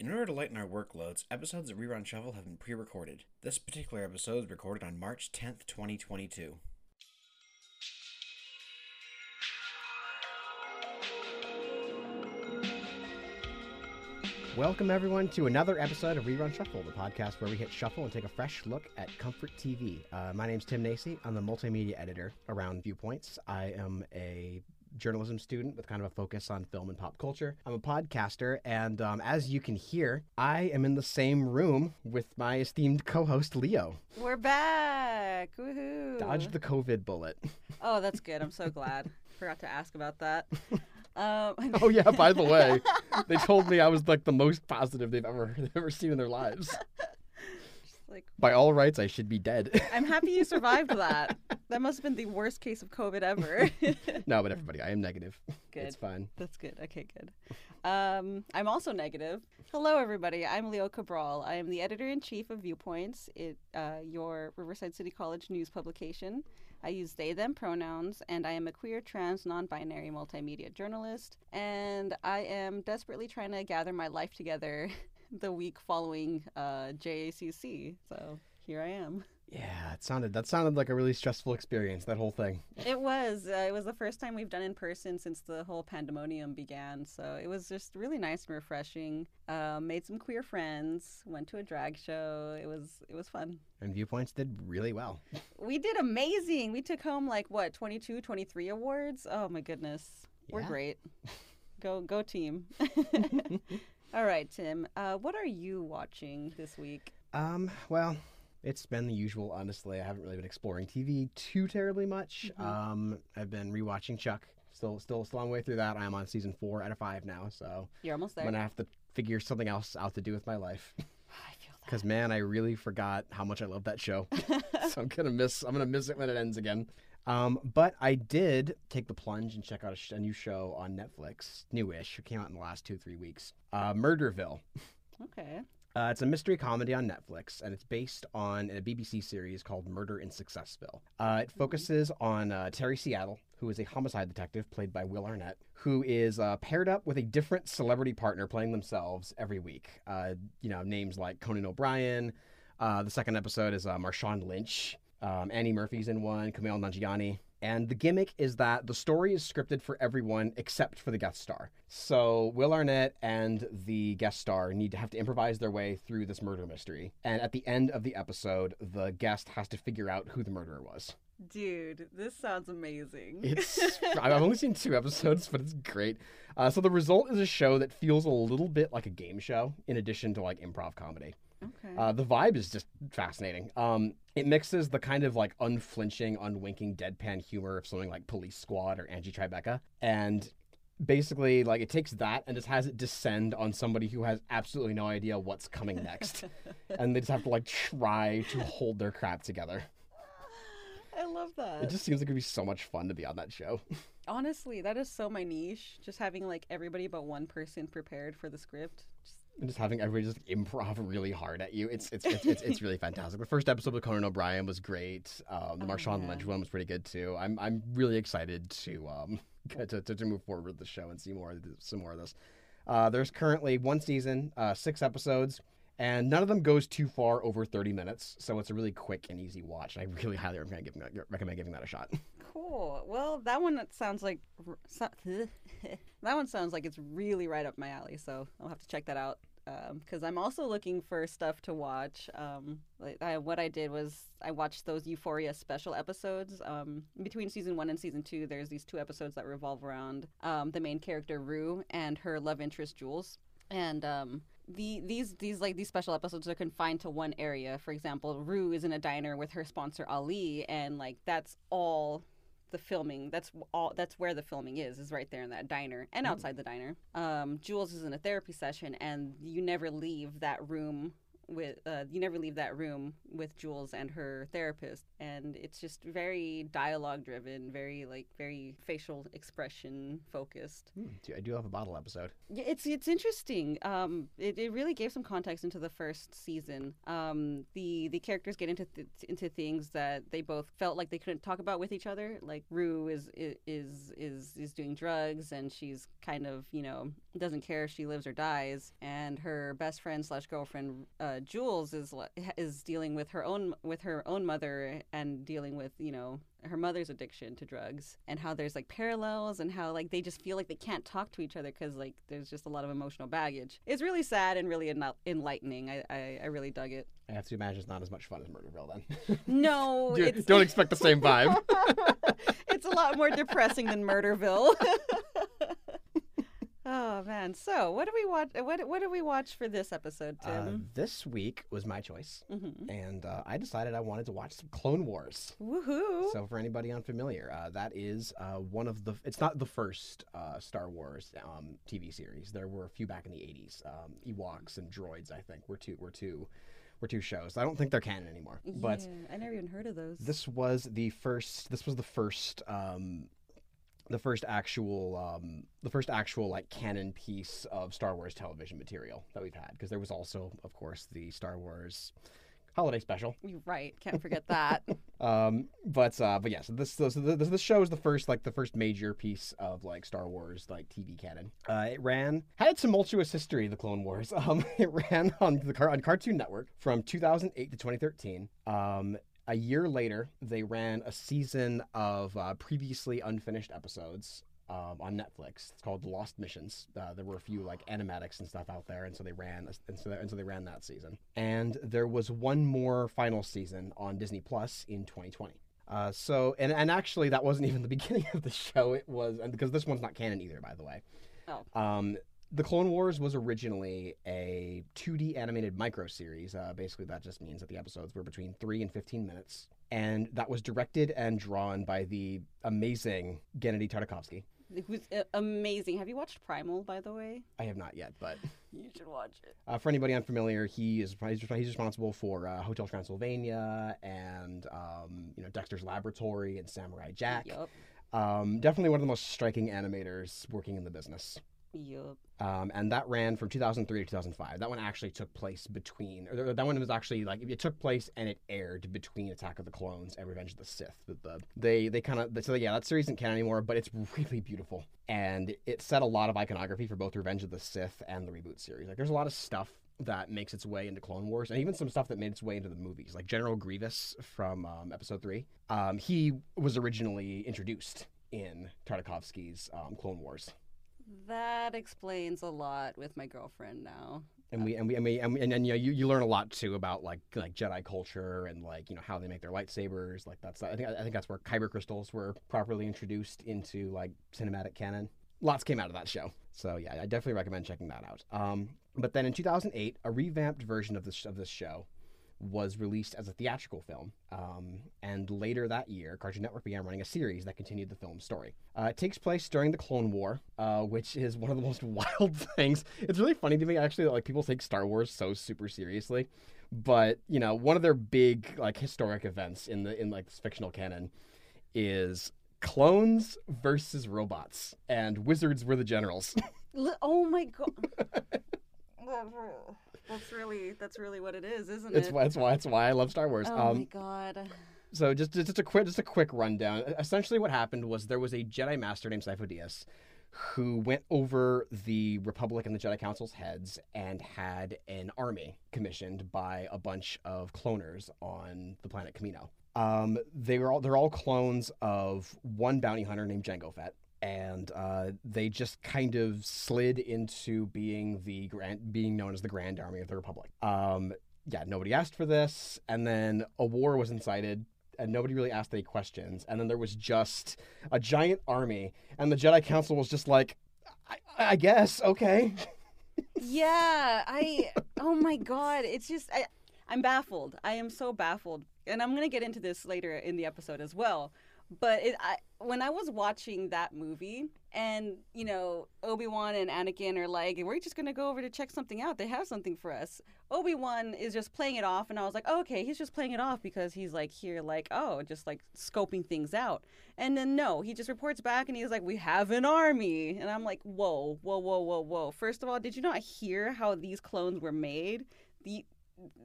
In order to lighten our workloads, episodes of Rerun Shuffle have been pre recorded. This particular episode is recorded on March 10th, 2022. Welcome, everyone, to another episode of Rerun Shuffle, the podcast where we hit shuffle and take a fresh look at Comfort TV. Uh, my name's Tim Nacy. I'm the multimedia editor around Viewpoints. I am a journalism student with kind of a focus on film and pop culture. I'm a podcaster, and um, as you can hear, I am in the same room with my esteemed co host, Leo. We're back. Woohoo. Dodged the COVID bullet. Oh, that's good. I'm so glad. Forgot to ask about that. Um, Oh, yeah, by the way, they told me I was like the most positive they've ever, they've ever seen in their lives. Like, By all rights, I should be dead. I'm happy you survived that. That must have been the worst case of COVID ever. no, but everybody, I am negative. Good. It's fine. That's good. Okay, good. Um, I'm also negative. Hello, everybody. I'm Leo Cabral. I am the editor in chief of Viewpoints, it, uh, your Riverside City College news publication. I use they, them pronouns, and I am a queer, trans, non binary multimedia journalist. And I am desperately trying to gather my life together the week following uh, JACC. So here I am. Yeah, it sounded that sounded like a really stressful experience. That whole thing. It was. Uh, it was the first time we've done in person since the whole pandemonium began. So it was just really nice and refreshing. Uh, made some queer friends. Went to a drag show. It was. It was fun. And viewpoints did really well. We did amazing. We took home like what 22, 23 awards. Oh my goodness. We're great. Go go team. All right, Tim. Uh, what are you watching this week? Um, well, it's been the usual. Honestly, I haven't really been exploring TV too terribly much. Mhm. Um, I've been rewatching Chuck. Still, still, still on the way through that. I'm on season four out of five now, so You're almost there. I'm gonna have to figure something else out to do with my life. I feel that. Because man, I really forgot how much I love that show. so I'm gonna miss. I'm gonna miss it when it ends again. Um, but I did take the plunge and check out a, sh- a new show on Netflix, newish. It came out in the last two three weeks. Uh, Murderville. okay. Uh, it's a mystery comedy on Netflix, and it's based on a BBC series called Murder in Successville. Uh, it focuses on uh, Terry Seattle, who is a homicide detective played by Will Arnett, who is uh, paired up with a different celebrity partner playing themselves every week. Uh, you know, names like Conan O'Brien. Uh, the second episode is uh, Marshawn Lynch. Um, Annie Murphy's in one, Kumail Nanjiani. And the gimmick is that the story is scripted for everyone except for the guest star. So Will Arnett and the guest star need to have to improvise their way through this murder mystery. And at the end of the episode, the guest has to figure out who the murderer was. Dude, this sounds amazing. It's I've only seen two episodes, but it's great. Uh, so the result is a show that feels a little bit like a game show, in addition to like improv comedy. Okay. Uh, the vibe is just fascinating. Um, it mixes the kind of like unflinching, unwinking, deadpan humor of something like Police Squad or Angie Tribeca, and basically like it takes that and just has it descend on somebody who has absolutely no idea what's coming next, and they just have to like try to hold their crap together. I love that. It just seems like it'd be so much fun to be on that show. Honestly, that is so my niche. Just having like everybody but one person prepared for the script. Just, and just having everybody just improv really hard at you. It's it's it's, it's, it's really fantastic. The first episode with Conan O'Brien was great. Um, the Oh, Marshawn yeah. Lynch one was pretty good too. I'm I'm really excited to um to, to, to move forward with the show and see more of this, some more of this. Uh, there's currently one season, uh, six episodes, and none of them goes too far over 30 minutes. So it's a really quick and easy watch. And I really highly recommend giving that, recommend giving that a shot. cool. Well, that one sounds like so, that one sounds like it's really right up my alley. So I'll have to check that out. Because I'm also looking for stuff to watch. Um, like I, what I did was I watched those Euphoria special episodes. Um, between season one and season two, there's these two episodes that revolve around um, the main character Rue and her love interest Jules. And um, the these these like these special episodes are confined to one area. For example, Rue is in a diner with her sponsor Ali, and like that's all the filming. That's all. That's where the filming is. Is right there in that diner and outside the diner. Um, Jules is in a therapy session, and you never leave that room with uh, you never leave that room with Jules and her therapist, and it's just very dialogue driven, very like very facial expression focused. Hmm, I do have a bottle episode. Yeah, it's it's interesting. Um, it, it really gave some context into the first season. Um, the the characters get into th- into things that they both felt like they couldn't talk about with each other. Like Rue is is is is doing drugs, and she's kind of you know doesn't care if she lives or dies. And her best friend slash girlfriend uh, Jules is is dealing with her own with her own mother and dealing with you know her mother's addiction to drugs and how there's like parallels and how like they just feel like they can't talk to each other because like there's just a lot of emotional baggage it's really sad and really en- enlightening I, I i really dug it I have to imagine it's not as much fun as Murderville then. no Don't expect the same vibe. it's a lot more depressing than murderville oh man so what do we watch what, what do we watch for this episode Uh, tim this week was my choice, hmm and uh, I decided I wanted to watch some Clone Wars. woohoo So for anybody unfamiliar, uh, that is uh, one of the. It's not the first uh, Star Wars um, TV series. There were a few back in the '80s. Um, Ewoks and droids, I think, were two were two were two shows. I don't think they're canon anymore. But yeah, i never even heard of those this was the first. This was the first. Um, the first actual, um, the first actual like canon piece of Star Wars television material that we've had, because there was also, of course, the Star Wars holiday special. You're right can't forget that Um, but uh, but yeah, so this so this, this show is the first like the first major piece of like Star Wars like TV canon. Uh, it ran had a tumultuous history, the Clone Wars. Um, it ran on the car- on Cartoon Network from 2008 to 2013. Um. A year later, they ran a season of uh, previously unfinished episodes um, on Netflix. It's called Lost Missions. Uh, there were a few like animatics and stuff out there, and so they ran and so, and so they ran that season. And there was one more final season on Disney Plus in 2020. Uh, so and and actually that wasn't even the beginning of the show. It was and because this one's not canon either, by the way. Oh. Um, the Clone Wars was originally a 2D animated micro series. Uh, basically, that just means that the episodes were between three and 15 minutes, and that was directed and drawn by the amazing Gennady Tartakovsky. Who's uh, amazing. Have you watched Primal, by the way? I have not yet, but You should watch it. uh, for anybody unfamiliar, he is he's, he's responsible for uh, Hotel Transylvania and um, you know Dexter's Laboratory and Samurai Jack. Yup. Um, definitely one of the most striking animators working in the business. Yup. Um, and that ran from 2003 to 2005. That one actually took place between, or that one was actually like it took place and it aired between Attack of the Clones and Revenge of the Sith. The, the they they kind of so yeah that series isn't canon anymore, but it's really beautiful and it set a lot of iconography for both Revenge of the Sith and the reboot series. Like there's a lot of stuff that makes its way into Clone Wars, and even some stuff that made its way into the movies, like General Grievous from um, Episode Three. Um, he was originally introduced in Tartakovsky's um, Clone Wars. That explains a lot with my girlfriend now. and we and we and we and, and, and you know you, you learn a lot too about like like Jedi culture and like you know how they make their lightsabers like that's I think I think that's where kyber crystals were properly introduced into like cinematic canon. Lots came out of that show, so yeah, I definitely recommend checking that out. Um, but then in 2008, a revamped version of this of this show was released as a theatrical film. Um, and later that year, Cartoon Network began running a series that continued the film's story. Uh, it takes place during the Clone War, uh, which is one of the most wild things. It's really funny to me, actually, that like people take Star Wars so super seriously. But you know, one of their big like historic events in the in like this fictional canon is clones versus robots, and wizards were the generals. Oh my god. that's really that's really what it is, isn't It's it? why that's why that's why I love Star Wars. Oh um, my god. So just just a quick just a quick rundown. Essentially, what happened was there was a Jedi Master named Sifo Dyas who went over the Republic and the Jedi Council's heads and had an army commissioned by a bunch of cloners on the planet Kamino. Um, they were all they're all clones of one bounty hunter named Jango Fett. And uh, they just kind of slid into being the grand, being known as the Grand Army of the Republic. Um, yeah, nobody asked for this, and then a war was incited, and nobody really asked any questions. And then there was just a giant army, and the Jedi Council was just like, I, I guess, okay. Yeah, I oh my god, it's just I I'm baffled. I am so baffled. And I'm to get into this later in the episode as well. But it, I, when I was watching that movie, and you know Obi Wan and Anakin are like, "We're just gonna go over to check something out. They have something for us." Obi Wan is just playing it off, and I was like, oh, "Okay, he's just playing it off because he's like here, like oh, just like scoping things out." And then no, he just reports back, and he's like, "We have an army," and I'm like, "Whoa, whoa, whoa, whoa, whoa!" First of all, did you not hear how these clones were made? The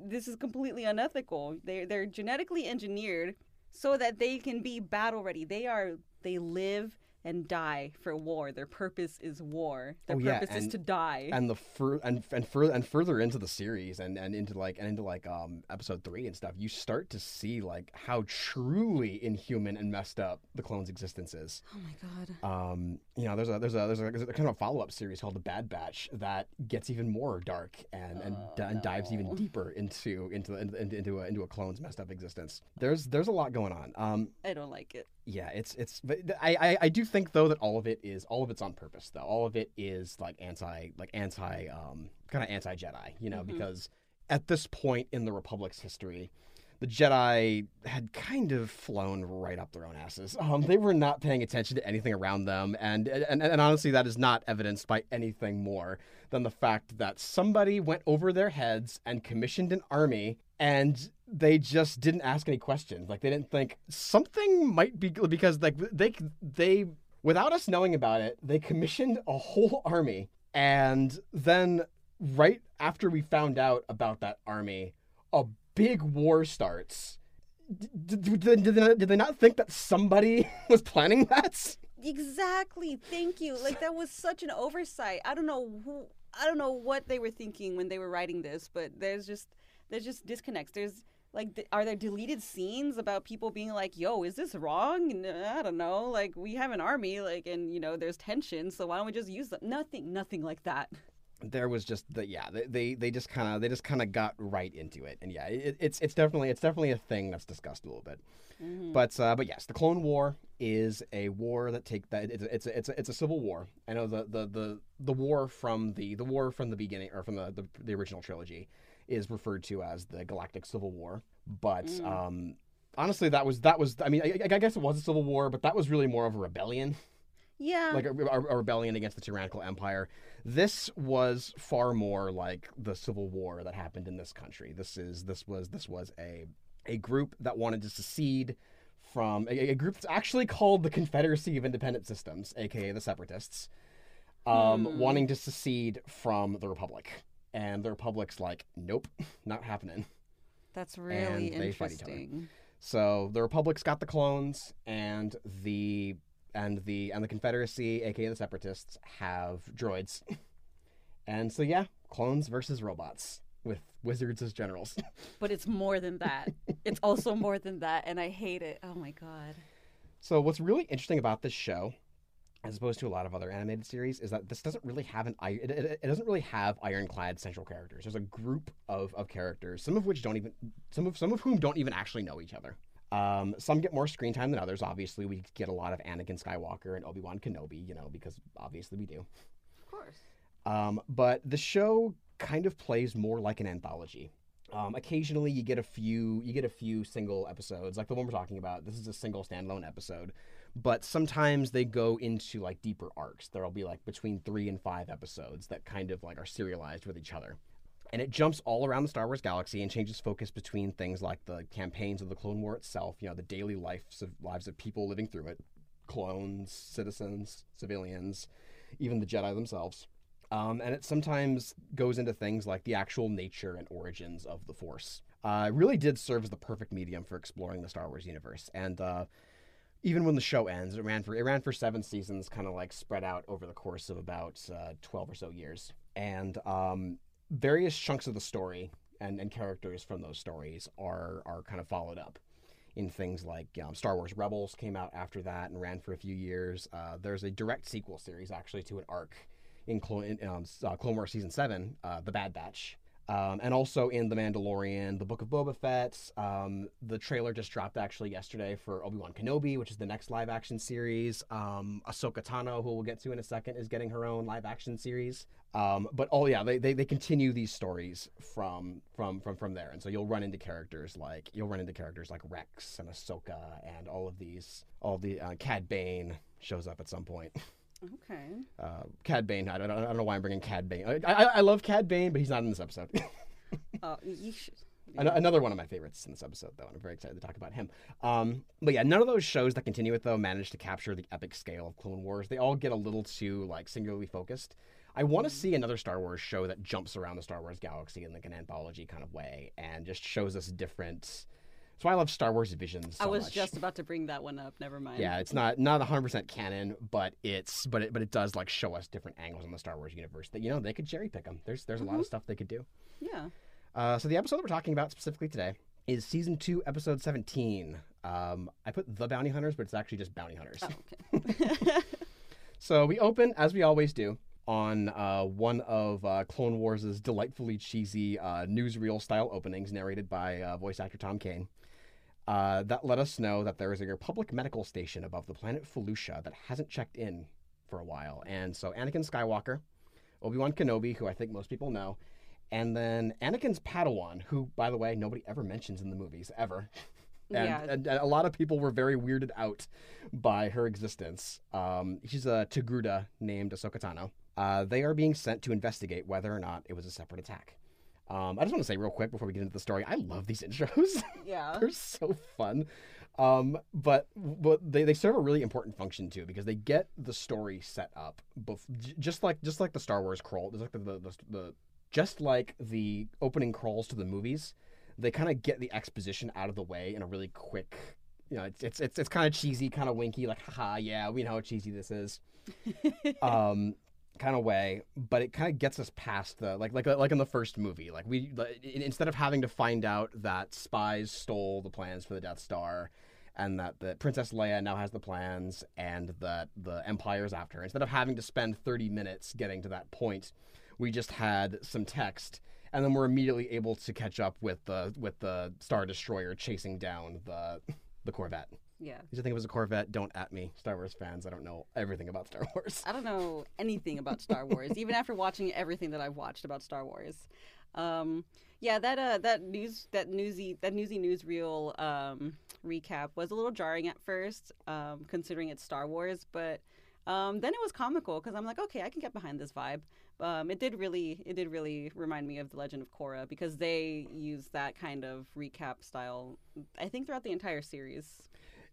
this is completely unethical. They're they're genetically engineered so that they can be battle ready. They are they live and die for war. Their purpose is war. Their Oh, yeah, purpose is to die. and the fur and and further and further into the series and and into like and into like um episode three and stuff, you start to see like how truly inhuman and messed up the clone's existence is. oh my god. Um, you know, there's a there's a there's a, there's a kind of a follow up series called The Bad Batch that gets even more dark and and, Oh, d- and dives even deeper into into into into a, into a clone's messed up existence. There's there's a lot going on. Um, I don't like it. Yeah, it's it's. But I, I I do think though that all of it is all of it's on purpose though. All of it is like anti like anti um kind of anti Jedi. You know Mhm. because at this point in the Republic's history. The Jedi had kind of flown right up their own asses. Um, they were not paying attention to anything around them, and, and and honestly, that is not evidenced by anything more than the fact that somebody went over their heads and commissioned an army, and they just didn't ask any questions. Like they didn't think something might be because like they they without us knowing about it, they commissioned a whole army, and then right after we found out about that army, a big war starts. D- d- d- Did, did, they, did they not think that somebody was planning that? Exactly. Thank you. Like that was such an oversight. I don't know who I don't know what they were thinking when they were writing this, but there's just there's just disconnects. There's like are there deleted scenes about people being like, "Yo, is this wrong?" I don't know. Like we have an army like and you know, there's tension, so why don't we just use them? Nothing nothing like that. There was just the yeah they they, they just kind of they just kind of got right into it and yeah it, it's it's definitely it's definitely a thing that's discussed a little bit Mhm. but uh, but yes the clone war is a war that take that it's a, it's a, it's a, it's a civil war i know the, the the the war from the the war from the beginning or from the the, the original trilogy is referred to as the galactic civil war but Mm. um honestly that was that was i mean I, I guess it was a civil war but that was really more of a rebellion Yeah. like a, a, a rebellion against the tyrannical empire. This was far more like the civil war that happened in this country. This is this was this was a a group that wanted to secede from a, a group that's actually called the Confederacy of Independent Systems, aka the Separatists, um, Hmm. wanting to secede from the Republic. And the Republic's like, nope, not happening. That's really and they fight each other. interesting. So the Republic's got the clones, and the and the and the Confederacy, aka the Separatists, have droids. And so yeah, clones versus robots with wizards as generals. But it's more than that. it's also more than that and I hate it. Oh my god. so what's really interesting about this show, as opposed to a lot of other animated series, is that this doesn't really have an i- it, it, it doesn't really have ironclad central characters. There's a group of, of characters, some of which don't even some of some of whom don't even actually know each other. Um, some get more screen time than others. Obviously, we get a lot of Anakin Skywalker and Obi Wan Kenobi, you know, because obviously we do. Of course. Um, but the show kind of plays more like an anthology. Um, occasionally, you get a few you get a few single episodes, like the one we're talking about. This is a single standalone episode, but sometimes they go into like deeper arcs. There'll be like between three and five episodes that kind of like are serialized with each other. And it jumps all around the Star Wars galaxy and changes focus between things like the campaigns of the Clone War itself, you know, the daily lives of lives of people living through it, clones, citizens, civilians, even the Jedi themselves. Um, and it sometimes goes into things like the actual nature and origins of the Force. Uh, it really did serve as the perfect medium for exploring the Star Wars universe. And uh, even when the show ends, it ran for it ran for seven seasons, kind of like spread out over the course of about uh, twelve or so years. And um, various chunks of the story and, and characters from those stories are are kind of followed up in things like um, Star Wars Rebels came out after that and ran for a few years. Uh, there's a direct sequel series actually to an arc in Clone, um, uh, Clone Wars season seven, uh, The Bad Batch, Um, and also in The Mandalorian, The Book of Boba Fett. Um, the trailer just dropped actually yesterday for Obi Wan Kenobi, which is the next live action series. Um, Ahsoka Tano, who we'll get to in a second, is getting her own live action series. Um, but oh yeah, they, they, they continue these stories from from from from there, and so you'll run into characters like you'll run into characters like Rex and Ahsoka and all of these all the uh, Cad Bane shows up at some point. Okay. Uh, Cad Bane, I don't, I don't know why I'm bringing Cad Bane. I, I, I love Cad Bane, but he's not in this episode. Oh, you should. An- Another one of my favorites in this episode, though, and I'm very excited to talk about him. Um, but yeah, none of those shows that continue it though manage to capture the epic scale of Clone Wars. They all get a little too like singularly focused. I want to see another Star Wars show that jumps around the Star Wars galaxy in like an anthology kind of way and just shows us different. Why I love Star Wars Visions. So I was much. just about to bring that one up. Never mind. Yeah, it's not not 100 percent canon, but it's but it but it does like show us different angles in the Star Wars universe that you know they could cherry pick them. There's there's a lot of stuff they could do. Yeah. Uh, so the episode that we're talking about specifically today is season two, episode 17. Um, I put the bounty hunters, but it's actually just bounty hunters. Oh, okay. So we open as we always do on uh, one of uh, Clone Wars' delightfully cheesy uh, newsreel style openings, narrated by uh, voice actor Tom Kane. Uh, that let us know that there is a Republic medical station above the planet Felucia that hasn't checked in for a while, and so Anakin Skywalker, Obi Wan Kenobi, who I think most people know, and then Anakin's Padawan, who, by the way, nobody ever mentions in the movies ever. And, Yeah. and, and a lot of people were very weirded out by her existence. Um, she's a Togruta named Ahsoka Tano. Uh, they are being sent to investigate whether or not it was a separate attack. Um, I just want to say real quick before we get into the story, I love these intros. yeah. They're so fun. Um, but but they, they serve a really important function too because they get the story set up bef- j- just like just like the Star Wars crawl, just like the, the, the, the just like the opening crawls to the movies, they kind of get the exposition out of the way in a really quick. You know, it's it's it's, it's kind of cheesy, kind of winky, like haha, yeah, we know how cheesy this is um kind of way but it kind of gets us past the like like like in the first movie like we like, instead of having to find out that spies stole the plans for the death star and that the princess leia now has the plans and that the empire's after instead of having to spend 30 minutes getting to that point we just had some text and then we're immediately able to catch up with the with the star destroyer chasing down the the corvette Yeah. you think it was a corvette don't at me star wars fans i don't know everything about star wars I don't know anything about Star Wars, even after watching everything that I've watched about Star Wars. Um, yeah, that uh, that news, that newsy, that newsy newsreel um, recap was a little jarring at first, um, considering it's Star Wars. But um, then it was comical because I'm like, okay, I can get behind this vibe. Um, it did really, it did really remind me of the Legend of Korra because they use that kind of recap style. I think throughout the entire series.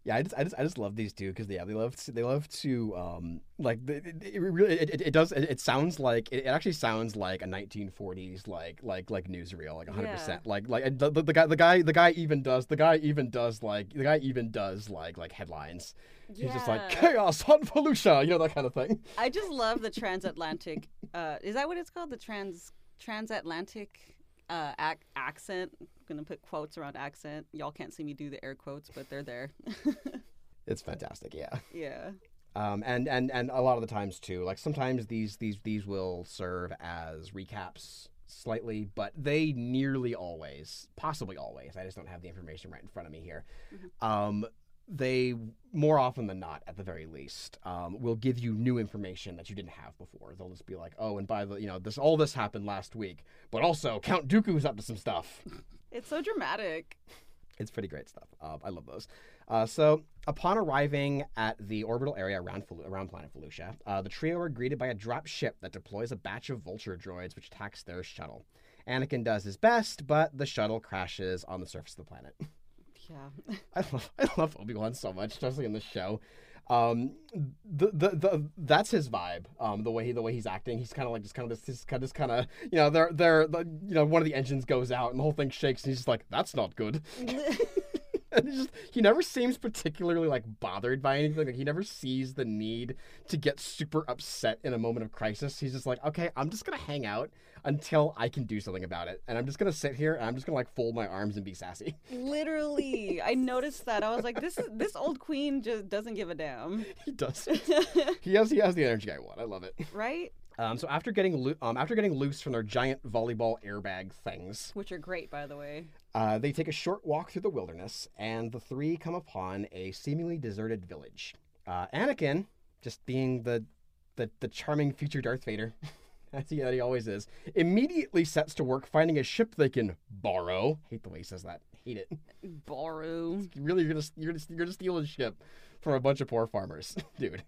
Yeah, I just, I just, I just love these two because yeah, they love to, they love to um like it, really it, it, it does it, it sounds like it, actually sounds like a 1940s like like like newsreel like 100 percent like like the, the, guy the guy the guy even does the guy even does like the guy even does like like headlines. He's just like chaos on Felucia, you know that kind of thing. I just love the transatlantic. Uh, is that what it's called? The trans transatlantic uh, ac- accent. I'm gonna put quotes around accent. Y'all can't see me do the air quotes, but they're there. It's fantastic, yeah. yeah. um, and and and a lot of the times too like sometimes these these these will serve as recaps slightly but they nearly always possibly always i just don't have the information right in front of me here um, they more often than not at the very least um, will give you new information that you didn't have before they'll just be like oh and by the you know this all this happened last week but also count dooku's up to some stuff It's so dramatic. it's pretty great stuff. Uh, I love those. Uh, so, upon arriving at the orbital area around Fel- around planet Felucia, uh, the trio are greeted by a drop ship that deploys a batch of vulture droids, which attacks their shuttle. Anakin does his best, but the shuttle crashes on the surface of the planet. Yeah. I love I love Obi Wan so much, especially in the show. Um, the, the the that's his vibe. Um, the way he the way he's acting, he's kind of like just kind of this, this kind of kind of you know they're they're the, you know one of the engines goes out and the whole thing shakes and he's just like that's not good. just he never seems particularly like bothered by anything. Like he never sees the need to get super upset in a moment of crisis. He's just like, okay, I'm just gonna hang out until I can do something about it, and I'm just gonna sit here and I'm just gonna like fold my arms and be sassy. Literally, I noticed that. I was like, this this old queen just doesn't give a damn, he does. he has he has the energy I want. I love it. right? Um, so after getting loo- um, after getting loose from their giant volleyball airbag things, Which are great, by the way. uh, they take a short walk through the wilderness, and the three come upon a seemingly deserted village. Uh, Anakin, just being the the, the charming future Darth Vader, as he, that he always is, immediately sets to work finding a ship they can borrow. Hate the way he says that. Hate it. Borrow. Really, you're gonna you're gonna, you're gonna steal a ship from a bunch of poor farmers, dude.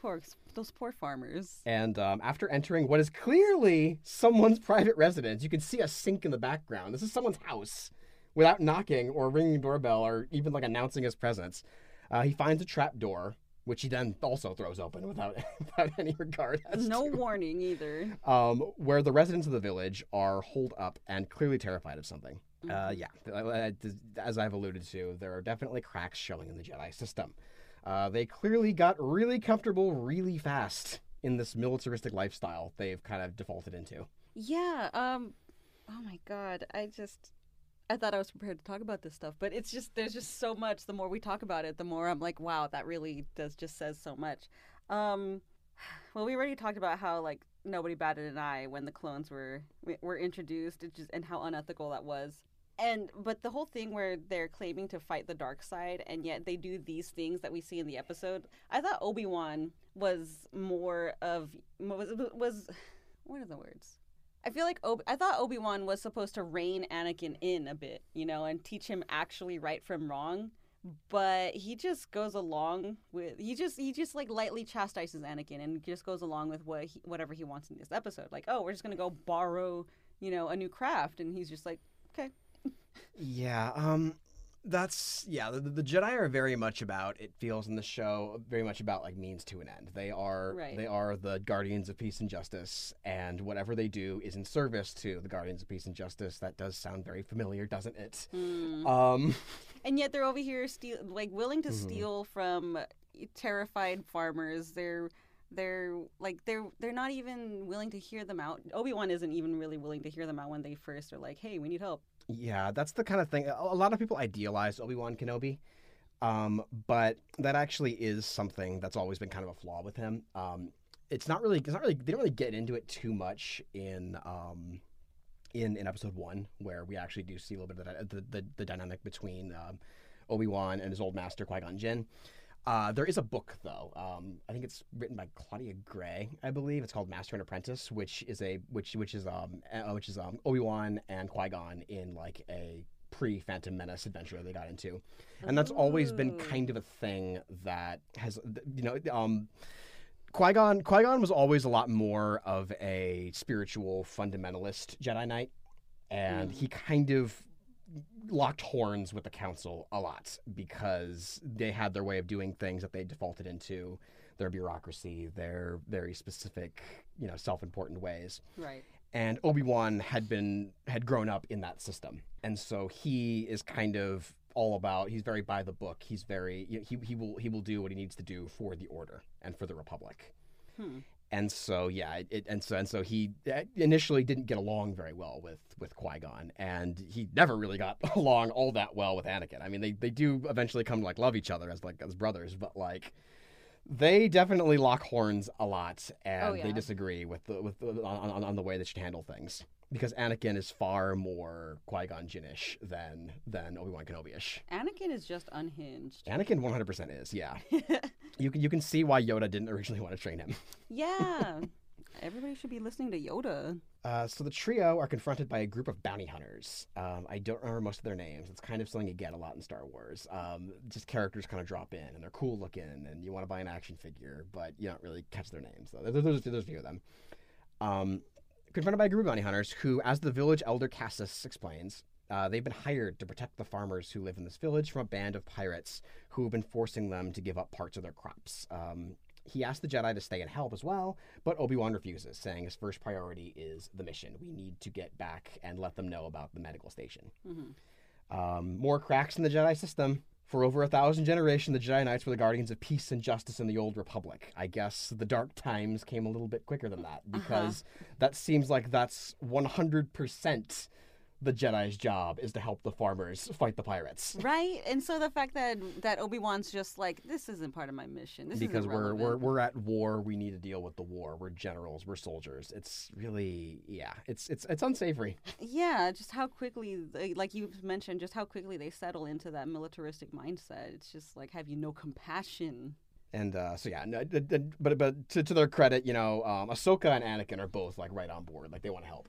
Poor, those poor farmers. And um, after entering what is clearly someone's private residence, you can see a sink in the background. This is someone's house. Without knocking or ringing the doorbell or even like announcing his presence, uh, he finds a trap door, which he then also throws open without without any regard. as No to- warning either. um, where the residents of the village are holed up and clearly terrified of something. Uh, yeah, uh, as I've alluded to, there are definitely cracks showing in the Jedi system. Uh, they clearly got really comfortable really fast in this militaristic lifestyle they've kind of defaulted into. Yeah. Um. Oh my God. I just. I thought I was prepared to talk about this stuff, but it's just there's just so much. The more we talk about it, the more I'm like, wow, that really does just says so much. Um. Well, we already talked about how like nobody batted an eye when the clones were were introduced, just and how unethical that was. And but the whole thing where they're claiming to fight the dark side and yet they do these things that we see in the episode. I thought Obi Wan was more of was was what are the words? I feel like Ob- I thought Obi Wan was supposed to rein Anakin in a bit, you know, and teach him actually right from wrong. But he just goes along with he just he just like lightly chastises Anakin and just goes along with what he, whatever he wants in this episode. Like, oh, we're just gonna go borrow, you know, a new craft, and he's just like, okay, Yeah, um that's yeah, the, the Jedi are very much about it feels in the show very much about like means to an end. They are Right. they are the guardians of peace and justice and whatever they do is in service to the guardians of peace and justice. That does sound very familiar, doesn't it? Hmm. Um and yet they're over here steal like willing to Mhm. steal from terrified farmers they're they're like they're they're not even willing to hear them out obi-wan isn't even really willing to hear them out when they first are like hey we need help Yeah, that's the kind of thing. A lot of people idealize Obi Wan Kenobi, um, but that actually is something that's always been kind of a flaw with him. Um, it's not really. It's not really. They don't really get into it too much in um, in in episode one, where we actually do see a little bit of the the, the dynamic between um, Obi Wan and his old master Qui Gon Jinn. Uh, there is a book though. Um, I think it's written by Claudia Gray, I believe. It's called Master and Apprentice, which is a which which is um uh, which is um Obi Wan and Qui Gon in like a pre Phantom Menace adventure they got into, and that's always been kind of a thing that has you know um. Qui Gon Qui Gon was always a lot more of a spiritual fundamentalist Jedi Knight, and Mm. he kind of locked horns with the council a lot because they had their way of doing things that they defaulted into their bureaucracy their very specific you know self-important ways. Right. And obi-wan had been had grown up in that system. And so he is kind of all about he's very by the book. He's very you know, he, he will he will do what he needs to do for the order and for the republic. Hmm. And so yeah, it, and so and so he uh, initially didn't get along very well with with Qui Gon, and he never really got along all that well with Anakin. I mean, they they do eventually come to like love each other as like as brothers, but like they definitely lock horns a lot, and Oh, yeah. they disagree with the with the, on, on on the way they should handle things. Because Anakin is far more Qui Gon Jinnish than than Obi Wan Kenobi ish. anakin is just unhinged Anakin 100% is, yeah. You can you can see why Yoda didn't originally want to train him. yeah everybody should be listening to yoda Uh, so the trio are confronted by a group of bounty hunters. Um, I don't remember most of their names. It's kind of something you get a lot in Star Wars. Um, just characters kind of drop in, and they're cool looking, and you want to buy an action figure, but you don't really catch their names. Though there's, there's, there's a few of them. Um, confronted by a group of bounty hunters who, as the village elder Cassis explains, uh, they've been hired to protect the farmers who live in this village from a band of pirates who have been forcing them to give up parts of their crops. Um, he asks the Jedi to stay and help as well, but Obi Wan refuses, saying his first priority is the mission. We need to get back and let them know about the medical station. Mhm. Um, more cracks in the Jedi system. For over a thousand generations, the Jedi Knights were the guardians of peace and justice in the Old Republic. I guess the Dark Times came a little bit quicker than that uh-huh. because that seems like that's 100% the Jedi's job is to help the farmers fight the pirates. Right, and so the fact that that Obi Wan's just like, this isn't part of my mission. This because we're, we're we're at war, we need to deal with the war. We're generals, we're soldiers. It's really yeah, it's it's it's unsavory. yeah, just how quickly, they, like you mentioned, just how quickly they settle into that militaristic mindset. It's just like, have you no compassion? And uh, so yeah, no, but but to, to their credit, you know, um, Ahsoka and Anakin are both like right on board, like they want to help.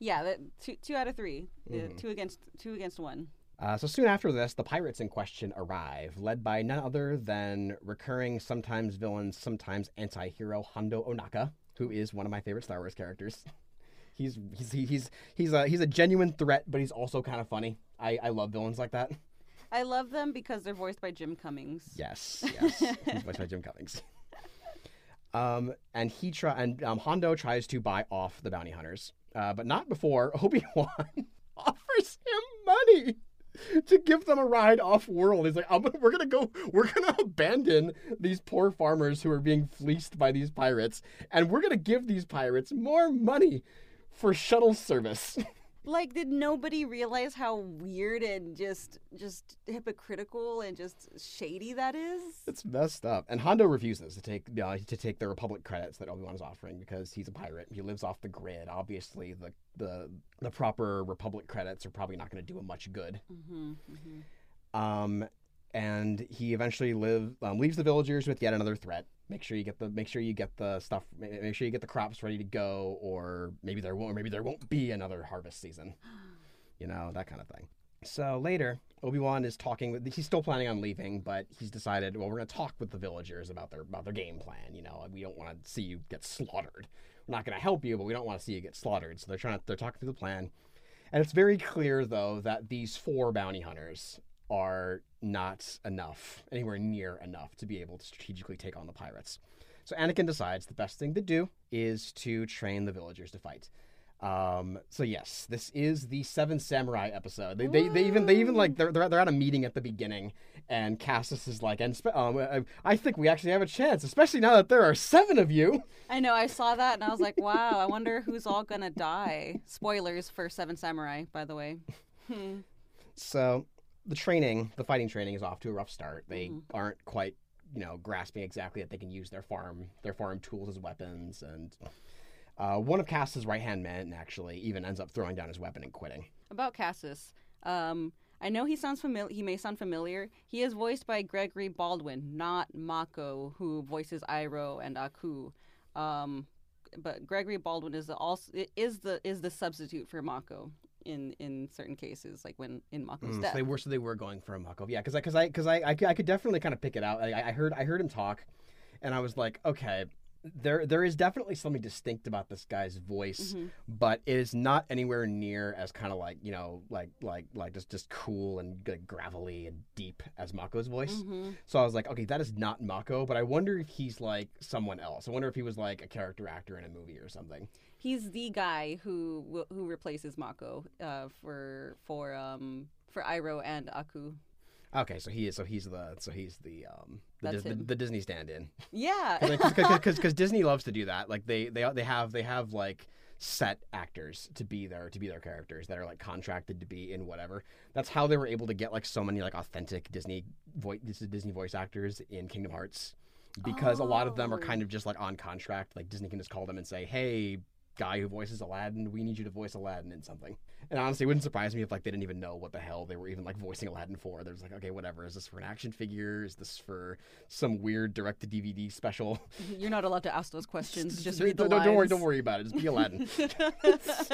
Yeah, that two two out of 3 Uh, Mhm. two against two against one. Uh, so soon after this, the pirates in question arrive, led by none other than recurring, sometimes villain, sometimes anti-hero Hondo Ohnaka, who is one of my favorite Star Wars characters. He's he's he's he's a he's a genuine threat, but he's also kind of funny. I, I love villains like that. I love them because they're voiced by Jim Cummings. Yes, yes. He's voiced by Jim Cummings. Um, and he try and um, Hondo tries to buy off the bounty hunters, uh, but not before Obi Wan offers him money to give them a ride off world. He's like, gonna, "We're gonna go. We're gonna abandon these poor farmers who are being fleeced by these pirates, and we're gonna give these pirates more money for shuttle service." Like, did nobody realize how weird and just just hypocritical and just shady that is? It's messed up. And Hondo refuses to take uh, to take the Republic credits that Obi Wan is offering because he's a pirate. He lives off the grid. Obviously, the the the proper Republic credits are probably not going to do him much good. Mm-hmm, mm-hmm. Um, and he eventually live um, leaves the villagers with yet another threat. Make sure you get the make sure you get the stuff. Make sure you get the crops ready to go, or maybe there won't. Maybe there won't be another harvest season. You know that kind of thing. So later, Obi Wan is talking with. He's still planning on leaving, but he's decided. Well, we're going to talk with the villagers about their about their game plan. You know, we don't want to see you get slaughtered. We're not going to help you, but we don't want to see you get slaughtered. So they're trying. To, they're talking through the plan, and it's very clear though that these four bounty hunters are not enough, anywhere near enough, to be able to strategically take on the pirates. So Anakin decides the best thing to do is to train the villagers to fight. Um, so yes, this is the Seven Samurai episode. They, they, they even they even like they're, they're they're at a meeting at the beginning, and Cassus is like, and spe- um, I- I think we actually have a chance, especially now that there are seven of you. I know. I saw that and I was like, wow. I wonder who's all gonna die. Spoilers for Seven Samurai, by the way. Hmm. So the training, the fighting training, is off to a rough start. They Mhm. aren't quite, you know, grasping exactly that they can use their farm, their farm tools as weapons, and uh, one of Cass's right hand men actually even ends up throwing down his weapon and quitting. About Cassus, um, I know he sounds familiar. He may sound familiar. He is voiced by Gregory Baldwin, not Mako, who voices Iroh and Aku. Um, but Gregory Baldwin is the also is the is the substitute for Mako in in certain cases, like when in Mako's Mm, so death. they were so they were going for a Mako, yeah, because because I because I, I, could- I could definitely kind of pick it out. I, I heard I heard him talk, and I was like, okay, there there is definitely something distinct about this guy's voice, Mhm. but it is not anywhere near as kind of like you know like like like just just cool and like, gravelly and deep as Mako's voice. Mhm. So I was like, okay, that is not Mako, but I wonder if he's like someone else. I wonder if he was like a character actor in a movie or something. He's the guy who who replaces Mako uh, for for um for Iroh and Aku. Okay, so he is so he's the so he's the um the, Dis- the, the Disney stand-in. Yeah. because Disney loves to do that. Like they they they have they have like set actors to be their to be their characters that are like contracted to be in whatever. That's how they were able to get like so many like authentic Disney voice Disney voice actors in Kingdom Hearts because a lot of them are Oh. kind of just like on contract. Like Disney can just call them and say, "Hey, guy who voices Aladdin, we need you to voice Aladdin in something." And honestly, it wouldn't surprise me if like they didn't even know what the hell they were even like voicing Aladdin for. They're just like, "Okay, whatever. Is this for an action figure? Is this for some weird direct to DVD special?" You're not allowed to ask those questions. Just read the don't, don't worry, lines. don't worry about it. Just be Aladdin. You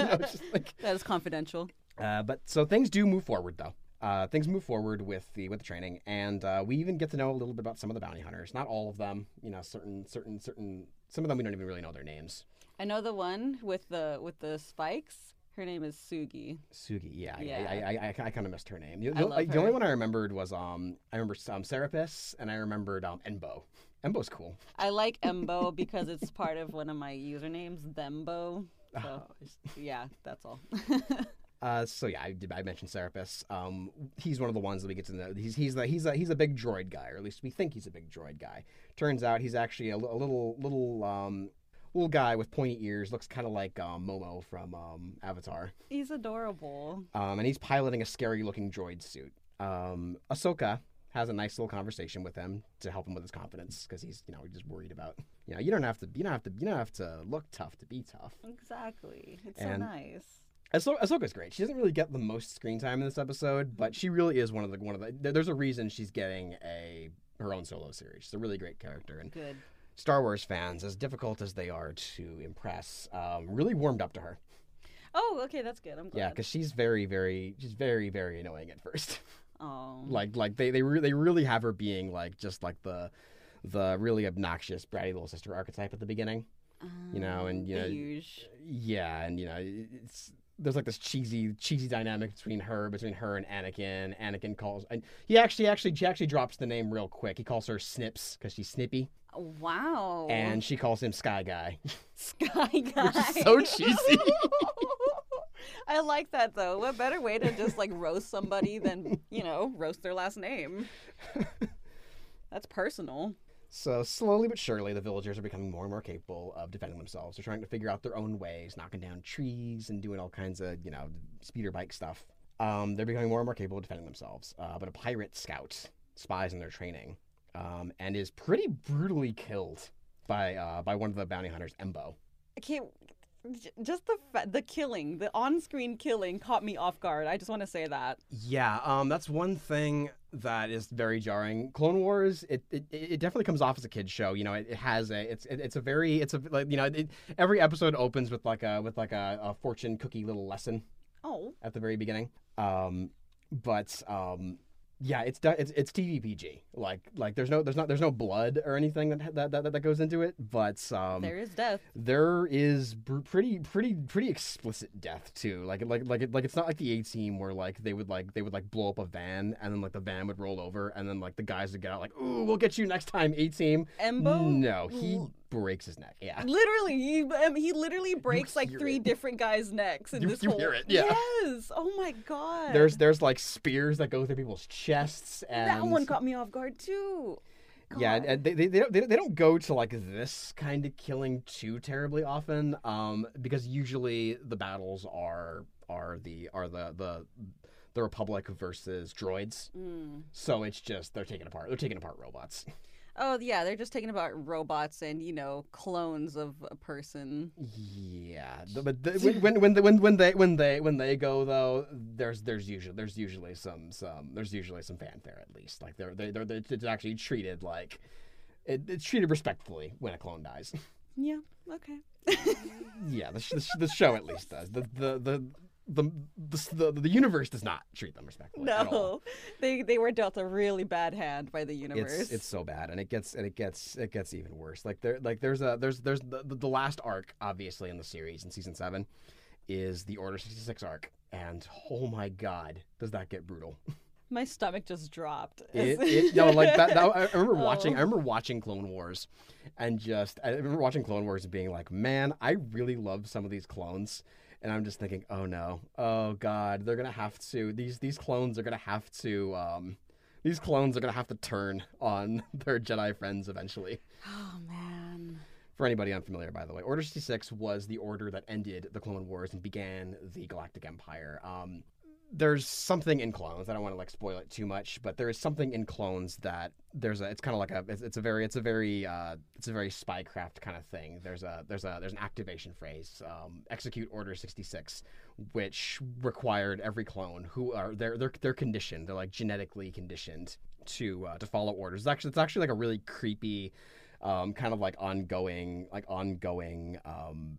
know, just like- that is confidential. uh, but so things do move forward though. Uh, things move forward with the with the training, and uh, we even get to know a little bit about some of the bounty hunters. Not all of them, you know. Certain, certain, certain. Some of them we don't even really know their names. I know the one with the with the spikes. Her name is Sugi. Sugi, yeah, Yeah. I, I, I, I, kind of missed her name. The, I the- love the only one I remembered was um, I remember um, Seripas, and I remembered um, Embo. Embo's cool. I like Embo because it's part of one of my usernames, Thembo. So yeah, that's all. Uh, so yeah, I, did, I mentioned Seripas. Um, he's one of the ones that we get to know. He's he's the, he's a he's a big droid guy, or at least we think he's a big droid guy. Turns out he's actually a, a little little um, little guy with pointy ears, looks kind of like um, Momo from um, Avatar. He's adorable. Um, and he's piloting a scary-looking droid suit. Um, Ahsoka has a nice little conversation with him to help him with his confidence because he's, you know, just worried about, you know, you don't have to, you don't have to, you don't have to look tough to be tough. Exactly. It's And- so nice. Ahso- Ahsoka's great. She doesn't really get the most screen time in this episode, but she really is one of the one of the. There's a reason she's getting a her own solo series. She's a really great character, and Good. Star Wars fans, as difficult as they are to impress, um, really warmed up to her. Oh, okay, that's good. I'm glad. Yeah, because she's very, very, she's very, very annoying at first. oh, like, like they they re- they really have her being like just like the the really obnoxious bratty little sister archetype at the beginning. you know, and, Um, you know, huge. Yeah, and you know, it's there's like this cheesy cheesy dynamic between her between her and Anakin. Anakin calls and he actually actually she actually drops the name real quick. He calls her Snips because she's snippy, Wow. and she calls him Sky Guy. Sky Guy. is so cheesy. I like that though. What better way to just like roast somebody than, you know, roast their last name? That's personal. So slowly but surely, the villagers are becoming more and more capable of defending themselves. They're trying to figure out their own ways, knocking down trees and doing all kinds of you know speeder bike stuff. Um, they're becoming more and more capable of defending themselves. Uh, but a pirate scout spies on their training um, and is pretty brutally killed by uh, by one of the bounty hunters, Embo. I can't. Just the fa- the killing, the on-screen killing, caught me off guard. I just want to say that. Yeah, um, that's one thing that is very jarring. Clone Wars, it, it, it definitely comes off as a kids show. You know, it, it has a it's it, it's a very it's a like you know it, every episode opens with like a with like a, a fortune cookie little lesson Oh, at the very beginning. Um, but um, yeah, it's it's it's TV PG. Like like there's no there's not there's no blood or anything that that that, that goes into it. But um, there is death. there is br- pretty pretty pretty explicit death too like like like it, like it's not like the A team where like they would like they would like blow up a van and then like the van would roll over and then like the guys would get out like ooh we'll get you next time A team Embo. no he breaks his neck yeah Literally, he um, he literally breaks like three it. different guys' necks in You- this you whole. hear it, yeah. Yes. Oh my god. there's there's like spears that go through people's chests and that one caught me off guard too. Yeah, and they, they, they, don't, they don't go to like this kind of killing too terribly often, um, because usually the battles are are the are the the the Republic versus droids. Mm. So it's just they're taking apart they're taking apart robots. Oh yeah, they're just talking about robots and you know clones of a person. Yeah, but the, when when when, when when they when they when they go though, there's there's usually there's usually some some there's usually some fanfare at least. Like they're they they're, they're it's actually treated like it, it's treated respectfully when a clone dies. Yeah. Okay. Yeah, the, sh- the, sh- the show at least does. The the the the the, the, the universe does not treat them respectfully. No, they they were dealt a really bad hand by the universe. It's it's so bad, and it gets and it gets it gets even worse. Like there like there's a there's there's the, the, last arc obviously in the series in season seven is the Order sixty six arc, and oh my god, does that get brutal? My stomach just dropped. It, it no like that, that I remember oh. watching I Oh. remember watching Clone Wars, and just I remember watching Clone Wars and being like, man, I really love some of these clones. And I'm just thinking, oh no, oh god, they're gonna have to these these clones are gonna have to um, these clones are gonna have to turn on their Jedi friends eventually. oh man. For anybody unfamiliar, by the way, Order 66 was the order that ended the Clone Wars and began the Galactic Empire. Um, there's something in clones. I don't want to like spoil it too much, but there is something in clones that there's a. It's kind of like a. It's, it's a very. It's a very. Uh, it's a very spycraft kind of thing. There's a. There's a. There's an activation phrase. Um, execute Order 66, which required every clone who are they're they're they're conditioned. They're like genetically conditioned to uh, to follow orders. It's actually it's actually like a really creepy um, kind of like ongoing, like ongoing, um,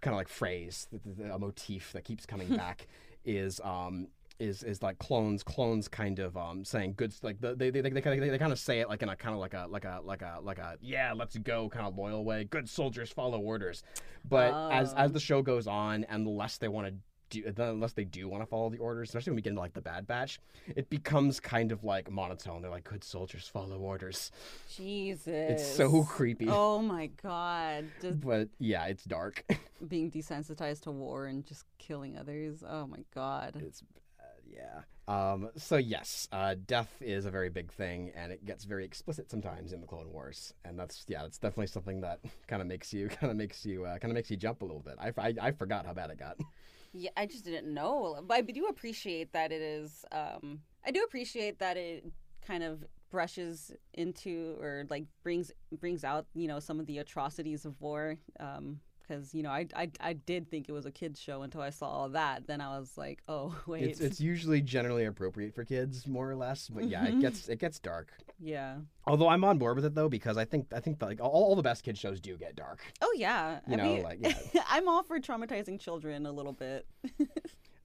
kind of like phrase, a motif that keeps coming back is um, is is like clones, clones kind of um, saying good, like the, they they they, they, kind of, they kind of say it like in a kind of like a like a like a like a yeah, let's go kind of loyal way. Good soldiers follow orders, but as as Oh. the show goes on and the less they want to. Do, the less they do want to follow the orders, especially when we get into like the Bad Batch, it becomes kind of like monotone. They're like, "Good soldiers follow orders." Jesus. It's so creepy. Oh my god. Just But yeah, it's dark. being desensitized to war and just killing others. Oh my god. it's bad. yeah. Um, so yes, uh, death is a very big thing, and it gets very explicit sometimes in the Clone Wars, and that's yeah, that's definitely something that kind of makes you kind of makes you uh, kind of makes you jump a little bit. I, I, I forgot how bad it got. Yeah, I just didn't know. But I do appreciate that it is. Um, I do appreciate that it kind of brushes into or like brings brings out you know some of the atrocities of war. Um, because you know I, I I did think it was a kids show until I saw all that. Then I was like, oh wait, It's it's usually generally appropriate for kids, more or less, but yeah, it gets it gets dark. yeah. Although I'm on board with it though because I think I think like all, all the best kids shows do get dark. Oh yeah. You I know, mean, like, yeah. I'm all for traumatizing children a little bit.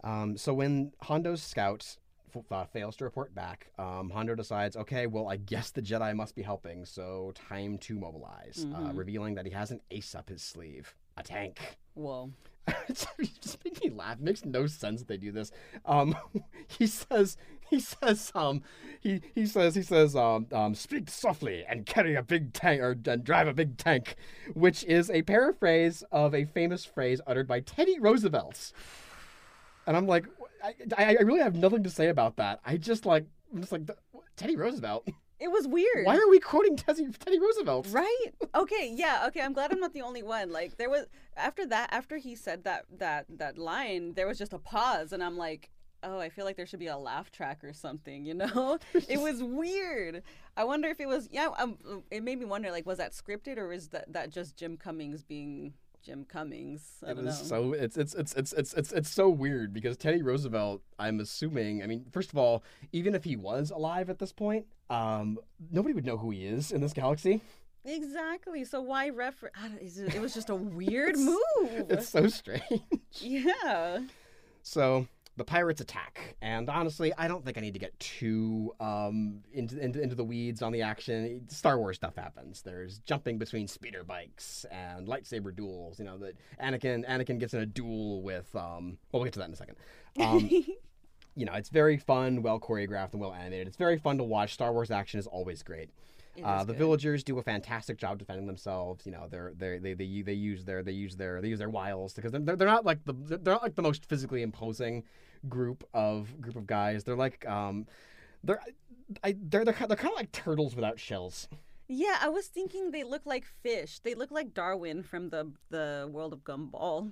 Um, so when Hondo's scout f- uh, fails to report back, um, Hondo decides, okay, well, I guess the Jedi must be helping, so time to mobilize, uh, Mhm. revealing that he has an ace up his sleeve, a tank. Whoa. It just makes me laugh. It makes no sense that they do this. Um, he says, he says, um, he he says, he says, um, um, speak softly and carry a big tank or and drive a big tank, which is a paraphrase of a famous phrase uttered by Teddy Roosevelt. And I'm like, I, I I really have nothing to say about that. I just like, I'm just like Teddy Roosevelt. It was weird. Why are we quoting Teddy Teddy Roosevelt? Right? Okay, yeah, okay. I'm glad I'm not the only one. Like there was after that after he said that that that line, there was just a pause and I'm like, "Oh, I feel like there should be a laugh track or something, you know?" it was weird. I wonder if it was yeah, um, it made me wonder like was that scripted or is that that just Jim Cummings being Jim Cummings? I It don't was know. so it's it's it's it's it's it's it's so weird because Teddy Roosevelt, I'm assuming, I mean, first of all, even if he was alive at this point, um, nobody would know who he is in this galaxy. Exactly. So why refer it was just a weird move. It's so strange. yeah. So the pirates attack, and honestly, I don't think I need to get too um, into, into into the weeds on the action. Star Wars stuff happens. There's jumping between speeder bikes and lightsaber duels. You know that Anakin Anakin gets in a duel with. Um, well, we'll get to that in a second. Um, you know, it's very fun, well choreographed, and well animated. It's very fun to watch. Star Wars action is always great. Uh, the good. villagers do a fantastic job defending themselves. You know, they're they they they they use their they use their they use their wiles because they're, they're not like the they're not like the most physically imposing group of group of guys. They're like um they're I they're they're, they're kind of like turtles without shells. Yeah, I was thinking they look like fish. They look like Darwin from the the world of Gumball.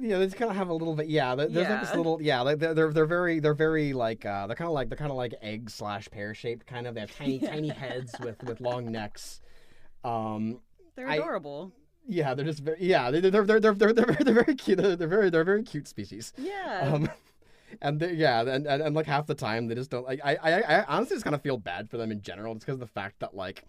Yeah, they just kind of have a little bit. Yeah, there- there's like this Yeah. little. Yeah, they're they're, they're very they're very like uh, they're kind of like they're kind of like egg slash pear shaped kind of. They have tiny tiny heads with with long necks. Um, They're I- adorable. Yeah, they're just very yeah they- they're they're they're they're they're, very- they're very cute. They're, they're very they're very cute species. Yeah. Um, and they, yeah, and, and and like half the time they just don't like. I I, I honestly just kind of feel bad for them in general, just because of the fact that like,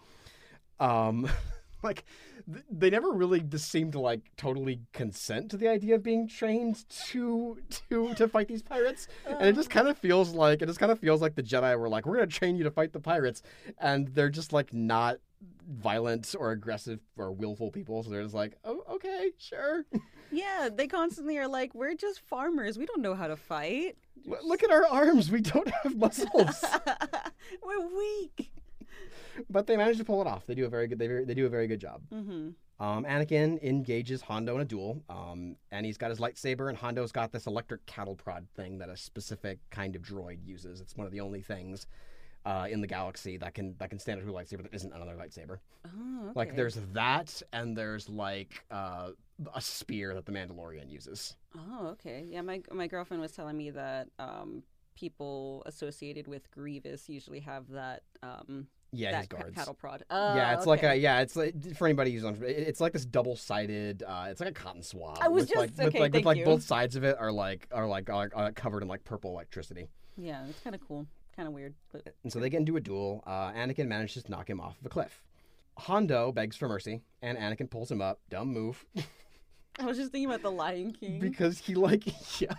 um, like th- they never really just seem to like totally consent to the idea of being trained to to to fight these pirates, and it just kind of feels like it just kind of feels like the Jedi were like, we're gonna train you to fight the pirates, and they're just like not violent or aggressive or willful people, so they're just like, oh okay, sure. yeah, they constantly are like, "We're just farmers. We don't know how to fight. L- Look at our arms, we don't have muscles. We're weak." but they manage to pull it off. They do a very good. They, very- they do a very good job. Mm-hmm. Um, Anakin engages Hondo in a duel, um, and he's got his lightsaber, and Hondo's got this electric cattle prod thing that a specific kind of droid uses. It's one of the only things uh, in the galaxy that can that can stand up to a lightsaber that isn't another lightsaber. Oh, okay. Like there's that, and there's like uh, a spear that the Mandalorian uses. Oh, okay. Yeah, my my girlfriend was telling me that um, people associated with Grievous usually have that um, Yeah, that his guards. cattle prod. Oh, yeah, it's like a yeah, it's like for anybody who's on. It's like this double-sided. Uh, it's like a cotton swab. I was with just- like, with okay, like, with like you. both sides of it are like are like are, are covered in like purple electricity. yeah, it's kind of cool, kind of weird, but And so they get into a duel. Uh, Anakin manages to knock him off of a cliff. Hondo begs for mercy, and Anakin pulls him up. Dumb move, I was just thinking about the Lion King. because he like yeah.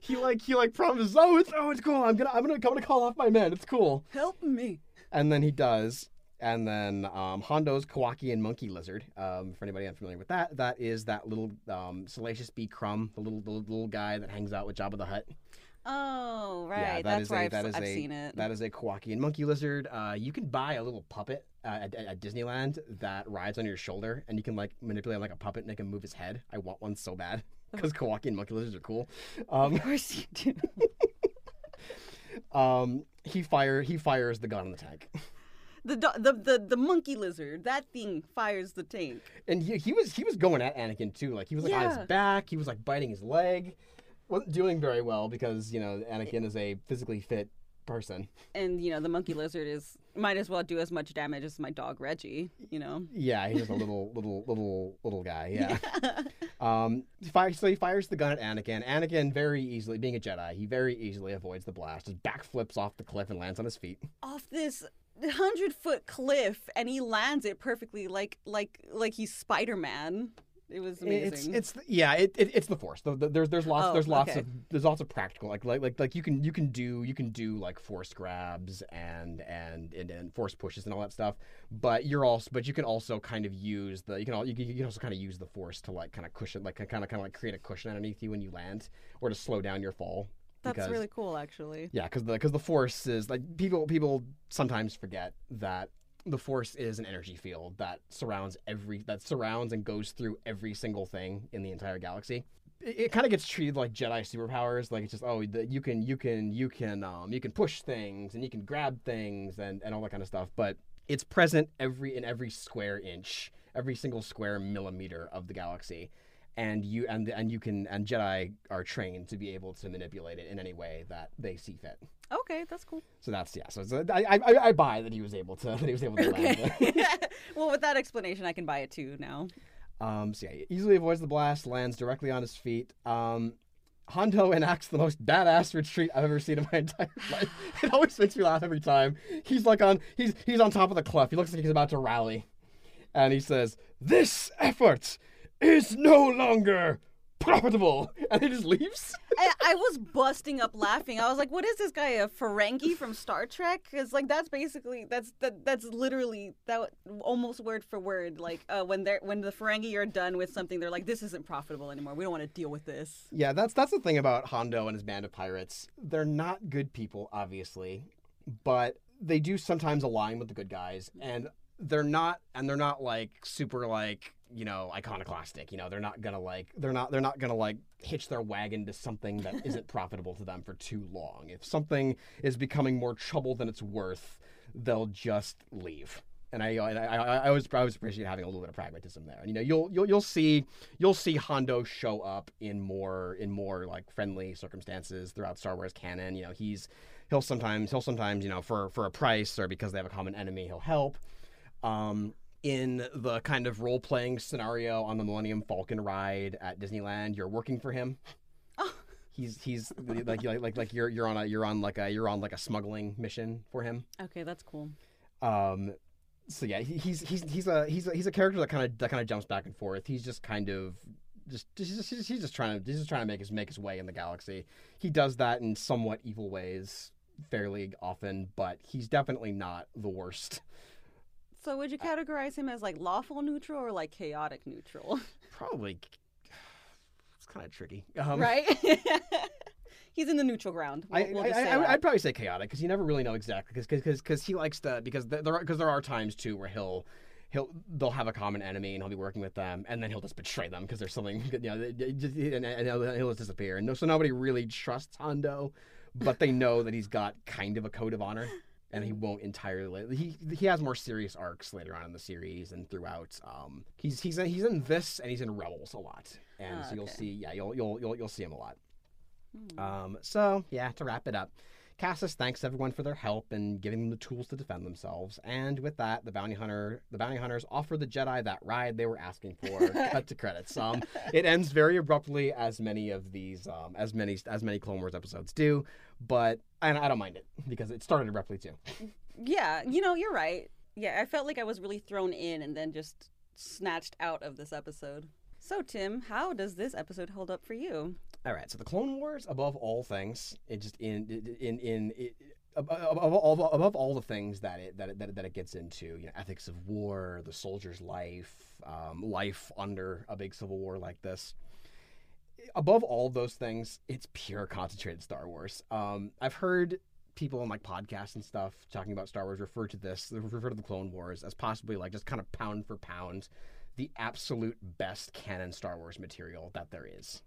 He like he like promises, oh it's oh it's cool. I'm gonna I'm gonna I'm gonna call off my men. It's cool. Help me. And then he does. And then um, Hondo's Kowakian monkey lizard. Um, for anybody unfamiliar with that, that is that little um, Salacious B. Crumb, the little, the little guy that hangs out with Jabba the Hutt. Oh, right. Yeah, that That's is where a I've, that is I've a seen it. that is a Kowakian monkey lizard. Uh, you can buy a little puppet uh, at, at Disneyland that rides on your shoulder, and you can like manipulate him like a puppet and make him move his head. I want one so bad because Kowakian monkey lizards are cool. Um, of course you do. Um, he fire he fires the gun in the tank, The, the the the monkey lizard. That thing fires the tank. and he, he was he was going at Anakin too. Like he was like on his back. He was like biting his leg. Wasn't doing very well because you know Anakin is a physically fit person. And you know the monkey lizard is might as well do as much damage as my dog Reggie. You know. Yeah, he's just a little little little little guy. Yeah. Um, he fires, so he fires the gun at Anakin. Anakin very easily, being a Jedi, he very easily avoids the blast, just backflips off the cliff and lands on his feet. Off this hundred foot cliff, and he lands it perfectly, like like like he's Spider Man. It was amazing. It's it's yeah, it, it it's the force. The, the, there's there's lots Oh, there's lots okay. of there's lots of practical like like like like you can you can do you can do like force grabs and and and, and force pushes and all that stuff. But you're also but you can also kind of use the you can all you can, you can also kind of use the force to like kind of cushion like kind of kind of like create a cushion underneath you when you land or to slow down your fall. That's because- really cool, actually. Yeah, because the because the force is like people people sometimes forget that the force is an energy field that surrounds every that surrounds and goes through every single thing in the entire galaxy. It, it kind of gets treated like Jedi superpowers, like it's just oh the, you can you can you can um you can push things and you can grab things and and all that kind of stuff, but it's present every in every square inch, every single square millimeter of the galaxy and you and and you can and Jedi are trained to be able to manipulate it in any way that they see fit. Okay, that's cool. So that's yeah. So it's, I, I I buy that he was able to that he was able to land. Okay. well, with that explanation, I can buy it too now. Um. So yeah, he easily avoids the blast, lands directly on his feet. Um. Hondo enacts the most badass retreat I've ever seen in my entire life. It always makes me laugh every time. He's like on he's he's on top of the cliff. He looks like he's about to rally, and he says, "This effort is no longer profitable," and he just leaves. I, I was busting up laughing. I was like, "What is this guy, a Ferengi from Star Trek?" Because like that's basically that's that that's literally that almost word for word. Like uh, when they're when the Ferengi are done with something, they're like, "This isn't profitable anymore. We don't want to deal with this." Yeah, that's that's the thing about Hondo and his band of pirates. They're not good people, obviously, but they do sometimes align with the good guys, and they're not and they're not like super like you know iconoclastic. You know, they're not gonna like they're not they're not gonna like hitch their wagon to something that isn't profitable to them for too long. If something is becoming more trouble than it's worth, they'll just leave. And I, and I, I, I always, I always appreciate having a little bit of pragmatism there. And you know, you'll, you'll, you'll see, you'll see Hondo show up in more, in more like friendly circumstances throughout Star Wars canon. You know, he's, he'll sometimes, he'll sometimes, you know, for, for a price or because they have a common enemy, he'll help. Um, in the kind of role playing scenario on the Millennium Falcon ride at Disneyland, you're working for him. Oh. He's he's like like like like you're you're on a you're on like a you're on like a smuggling mission for him. Okay, that's cool. Um, so yeah, he, he's he's he's a he's a, he's a character that kind of that kind of jumps back and forth. He's just kind of just he's just, just, he's just trying to he's just trying to make his make his way in the galaxy. He does that in somewhat evil ways fairly often, but he's definitely not the worst. So would you categorize him as like lawful neutral or like chaotic neutral? Probably it's kind of tricky. Um, right? He's in the neutral ground. We'll, I, we'll I, just say I, that. I'd probably say chaotic because you never really know exactly because because he likes to because there because there are times too where he'll he'll they'll have a common enemy and he'll be working with them and then he'll just betray them because there's something you know just- and, and he'll, he'll just disappear and no, so nobody really trusts Hondo, but they know that he's got kind of a code of honor and he won't entirely he he has more serious arcs later on in the series and throughout um he's he's in, he's in this and he's in Rebels a lot and Ah, so you'll okay. see yeah you'll you'll you'll, you'll see him a lot. Hmm. Um, so yeah, to wrap it up, Cassis thanks everyone for their help and giving them the tools to defend themselves. And with that, the bounty hunter, the bounty hunters offer the Jedi that ride they were asking for. cut to credits. Um, it ends very abruptly, as many of these, um, as many as many Clone Wars episodes do. But and I don't mind it because it started abruptly too. Yeah, you know, you're right. Yeah, I felt like I was really thrown in and then just snatched out of this episode. So, Tim, how does this episode hold up for you? All right, so the Clone Wars, above all things, it just in in in. it, above, above, above all the things that it, that it that it that it gets into, you know, ethics of war, the soldier's life, um, life under a big civil war like this. Above all those things, it's pure concentrated Star Wars. Um, I've heard people on like podcasts and stuff talking about Star Wars refer to this, refer to the Clone Wars as possibly like just kind of pound for pound, the absolute best canon Star Wars material that there is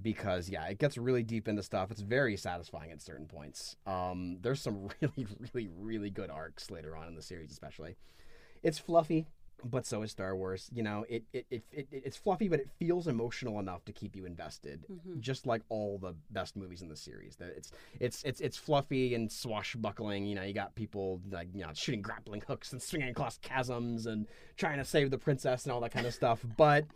because yeah, it gets really deep into stuff. It's very satisfying at certain points. Um, there's some really, really, really good arcs later on in the series, especially. It's fluffy, but so is Star Wars. You know, it it, it, it it's fluffy, but it feels emotional enough to keep you invested. Mhm. Just like all the best movies in the series, That it's it's it's it's fluffy and swashbuckling. You know, you got people like you know shooting grappling hooks and swinging across chasms and trying to save the princess and all that kind of stuff. But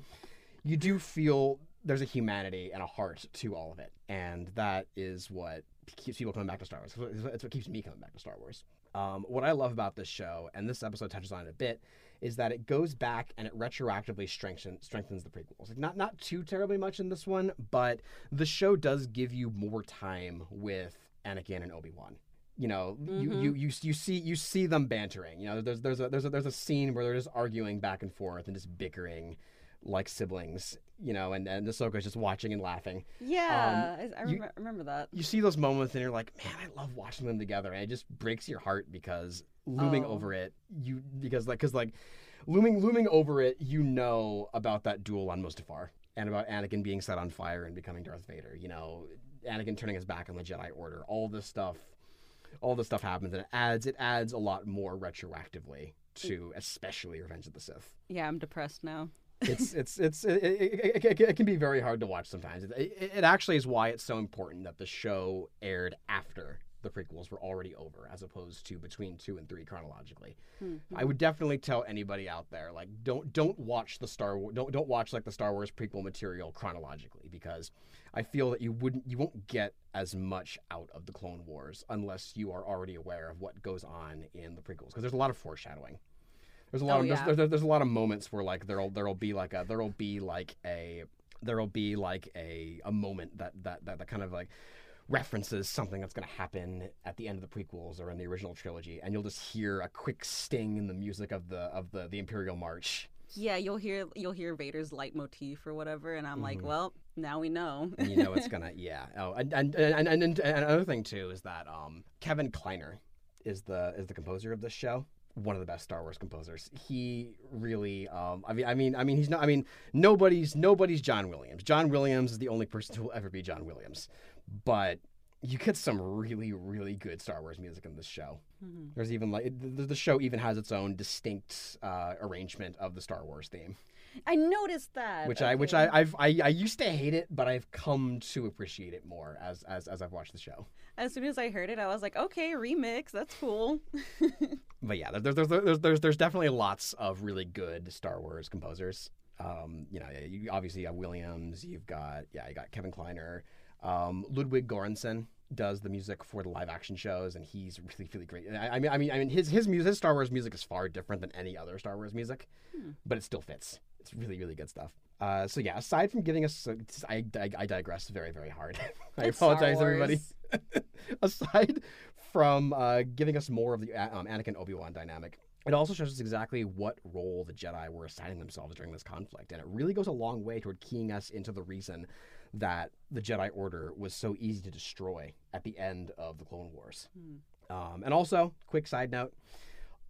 you do feel there's a humanity and a heart to all of it, and that is what keeps people coming back to Star Wars. It's what keeps me coming back to Star Wars. Um, what I love about this show, and this episode touches on it a bit, is that it goes back and it retroactively strengthen, strengthens the prequels. Like not not too terribly much in this one, but the show does give you more time with Anakin and Obi Wan. You know, you, Mhm. you you you see you see them bantering. You know, there's there's a there's a there's a scene where they're just arguing back and forth and just bickering like siblings. You know, and and Ahsoka's just watching and laughing um, Yeah, I, I you- remember that. you see those moments and you're like, man, I love watching them together, and it just breaks your heart because looming Oh. over it, you because like because like looming looming over it, you know about that duel on Mustafar and about Anakin being set on fire and becoming Darth Vader. You know, Anakin turning his back on the Jedi Order. All this stuff, all this stuff happens, and it adds it adds a lot more retroactively to especially Revenge of the Sith Yeah, I'm depressed now. It's it's it's it, it, it, it can be very hard to watch sometimes. It, actually is why it's so important that the show aired after the prequels were already over, as opposed to between two and three chronologically. Mhm. I would definitely tell anybody out there like don't don't watch the Star Wars don't don't watch like the Star Wars prequel material chronologically because I feel that you wouldn't you won't get as much out of the Clone Wars unless you are already aware of what goes on in the prequels because there's a lot of foreshadowing. There's a lot Oh, of yeah. there's, there's, there's a lot of moments where like there'll there'll be like a there'll be like a there'll be like a a moment that that that, that kind of like references something that's going to happen at the end of the prequels or in the original trilogy and you'll just hear a quick sting in the music of the of the the imperial march Yeah, you'll hear you'll hear Vader's leitmotif or whatever, and I'm like, Mhm. well, now we know. and you know it's gonna yeah oh and and, and and and another thing too is that um kevin kiner is the is the composer of this show one of the best Star Wars composers. He really, um, I mean, I mean, I mean, he's not. I mean, nobody's nobody's John Williams. John Williams is the only person who will ever be John Williams. But you get some really, really good Star Wars music in this show. Mhm. There's even like the, the show even has its own distinct uh, arrangement of the Star Wars theme, I noticed that. which I which. I I've, I I used to hate it, but I've come to appreciate it more as as as I've watched the show. As soon as I heard it, I was like, okay, remix. That's cool. But yeah, there's there's there's there's, there's definitely lots of really good Star Wars composers. Um, you know, you obviously you have Williams. You've got yeah, you got Kevin Kiner. Um, Ludwig Göransson does the music for the live action shows, and he's really really great. I, I mean, I mean, I mean, his his music, his Star Wars music is far different than any other Star Wars music, Hmm. but it still fits. It's really really good stuff. Uh, so yeah, aside from giving us, I, I, I digress very very hard. I It's apologize, everybody aside from uh, giving us more of the uh, um, Anakin Obi Wan dynamic, it also shows us exactly what role the Jedi were assigning themselves during this conflict, and it really goes a long way toward keying us into the reason that the Jedi Order was so easy to destroy at the end of the Clone Wars. Hmm. Um, and also, quick side note.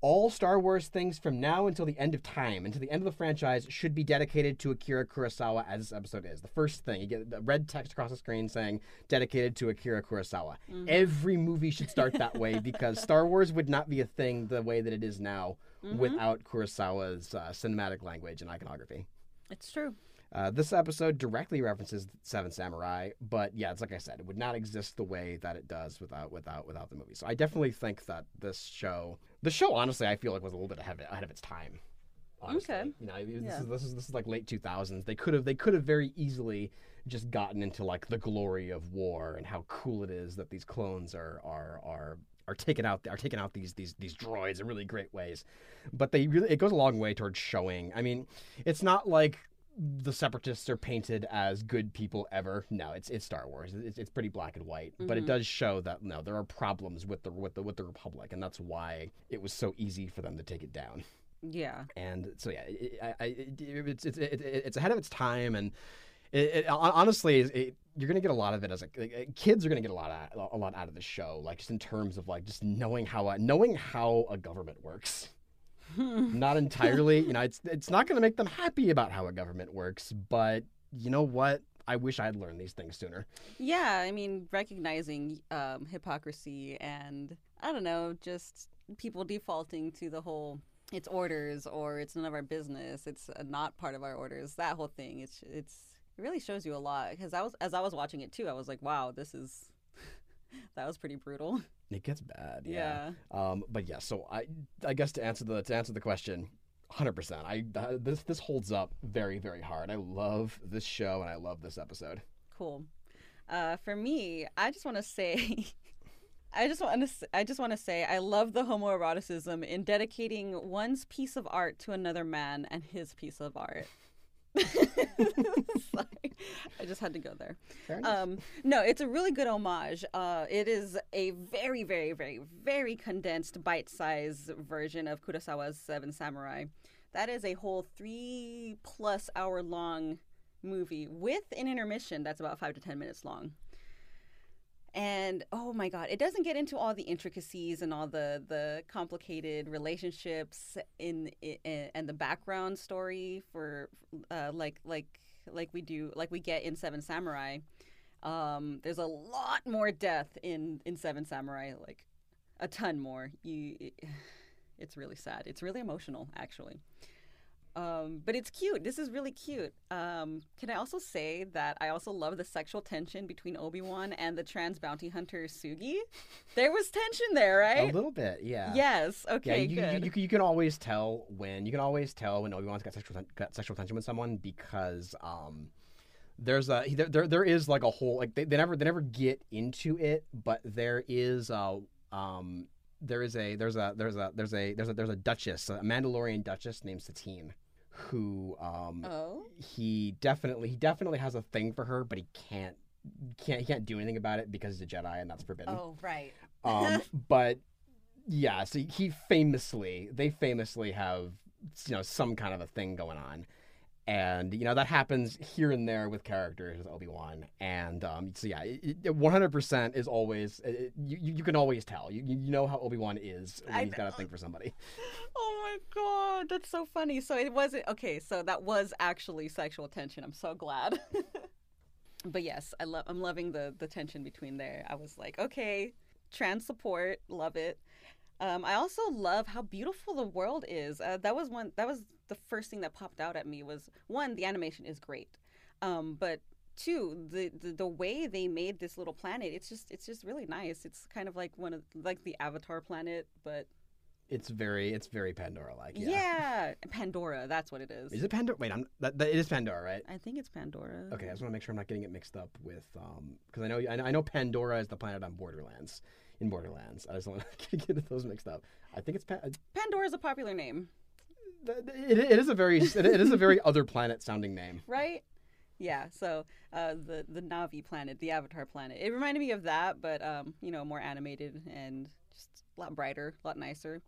All Star Wars things from now until the end of time, until the end of the franchise, should be dedicated to Akira Kurosawa, as this episode is. The first thing, you get the red text across the screen saying dedicated to Akira Kurosawa. Mhm. Every movie should start that way because Star Wars would not be a thing the way that it is now Mhm. without Kurosawa's uh, cinematic language and iconography. It's true. Uh, this episode directly references Seven Samurai, but yeah, it's like I said, it would not exist the way that it does without without without the movie. So I definitely think that this show, the show, honestly, I feel like was a little bit ahead of, ahead of its time. Honestly. Okay. you know, this Yeah. is this is this is like late two thousands. They could have they could have very easily just gotten into like the glory of war and how cool it is that these clones are are are are taking out are taking out these these these droids in really great ways. But they really it goes a long way towards showing. I mean, it's not like the separatists are painted as good people ever. No, it's it's Star Wars. It's, it's pretty black and white, but it Mhm. does show that no, there are problems with the with the with the Republic, and that's why it was so easy for them to take it down. Yeah. And so yeah, it, I, I, it, it's it's it, it's ahead of its time, and it, it, honestly, it, you're gonna get a lot of it as a like, kids are gonna get a lot of, a lot out of the show, like just in terms of like just knowing how a, knowing how a government works not entirely. You know, it's it's not going to make them happy about how a government works, but you know what? I wish I'd learned these things sooner. Yeah, I mean, recognizing um, hypocrisy and I don't know, just people defaulting to the whole it's orders or it's none of our business. It's uh, not part of our orders. That whole thing. It's it's it really shows you a lot because I was as I was watching it too. I was like, wow, this is that was pretty brutal. It gets bad. Yeah. Um, but yeah, so I I guess to answer the to answer the question, hundred percent. I uh, this this holds up very very hard. I love this show and I love this episode. Cool. Uh, for me, I just want to say. I just want to I just want to say I love the homoeroticism in dedicating one's piece of art to another man and his piece of art. Sorry. I just had to go there. Um, no, it's a really good homage. Uh, it is a very, very, very, very condensed, bite-sized version of Kurosawa's Seven Samurai. That is a whole three-plus hour-long movie with an intermission that's about five to ten minutes long and oh my god it doesn't get into all the intricacies and all the the complicated relationships in, in and the background story for uh, like like like we do like we get in seven samurai. Um, there's a lot more death in in seven samurai like a ton more. You it, it's really sad. It's really emotional actually um, but it's cute. This is really cute. Um, can I also say that I also love the sexual tension between Obi Wan and the trans bounty hunter Sugi? There was tension there, right? A little bit, yeah. Yes. Okay. Yeah, you, good. You, you, you, can always tell when you can always tell when Obi Wan's got sexual got sexual tension with someone because um, there's a there, there there is like a whole like they, they never they never get into it, but there is a um there is a there's a there's a there's a there's a there's a duchess a Mandalorian duchess named Satine who um oh he definitely he definitely has a thing for her but he can't can't he can't do anything about it because he's a Jedi and that's forbidden. Oh right. um but yeah, so he famously they famously have you know some kind of a thing going on and you know that happens here and there with characters with Obi-Wan and um, so yeah it, it, 100% is always it, you, you can always tell you, you know how Obi-Wan is when I he's got a thing for somebody Oh my god, that's so funny. So it wasn't okay. So that was actually sexual tension. I'm so glad. but yes, I love. I'm loving the the tension between there. I was like, okay, trans support, love it. Um, I also love how beautiful the world is. Uh, that was one. That was the first thing that popped out at me. Was one, the animation is great, um, but two, the, the the way they made this little planet. It's just it's just really nice. It's kind of like one of like the Avatar planet, but it's very it's very Pandora like yeah. yeah. Pandora. That's what it is. Is it Pandora? Wait, I'm that, that it is Pandora, right? I think it's Pandora. Okay, I just want to make sure I'm not getting it mixed up with um because I know I know, I know Pandora is the planet on Borderlands in Borderlands. I just want to get those mixed up. I think it's pa- Pandora is a popular name, it, it is a very it is a very other planet sounding name. right? Yeah. So uh, the the Na'vi planet, the Avatar planet, it reminded me of that, but um, you know, more animated and just a lot brighter, a lot nicer.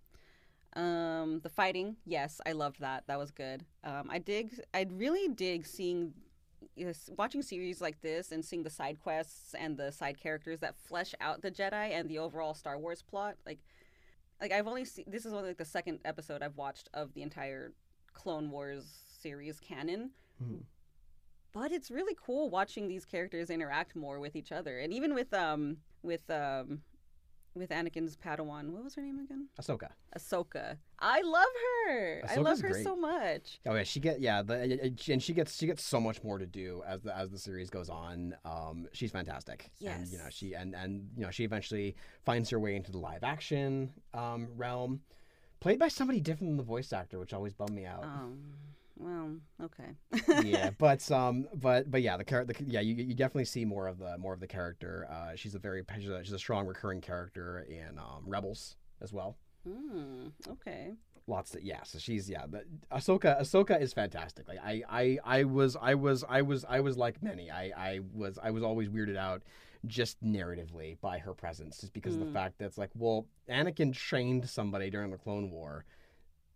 Um, the fighting, yes, I loved that. That was good. Um, I dig. I really dig seeing. Watching series like this and seeing the side quests and the side characters that flesh out the Jedi and the overall Star Wars plot, like like I've only seen this is only like the second episode I've watched of the entire Clone Wars series canon. Hmm. But it's really cool watching these characters interact more with each other, and even with um with um with Anakin's Padawan. What was her name again? Ahsoka. Ahsoka. I love her. I Ahsoka's love her great. so much. Oh yeah, she get yeah, the, and she gets she gets so much more to do as the as the series goes on. Um, she's fantastic. And you know she and and you know she eventually finds her way into the live action um realm, played by somebody different than the voice actor, which always bummed me out. Um. Well, okay. yeah, but um, but but yeah, the character, yeah, you, you definitely see more of the more of the character. Uh, she's a very she's a, she's a strong recurring character in um, Rebels as well. Hmm. Okay. Lots of yeah, so she's yeah, but Ahsoka Ahsoka is fantastic. Like I I I was I was I was I was like many. I I was I was always weirded out just narratively by her presence, just because of the Mm. fact that it's like, well, Anakin trained somebody during the Clone War.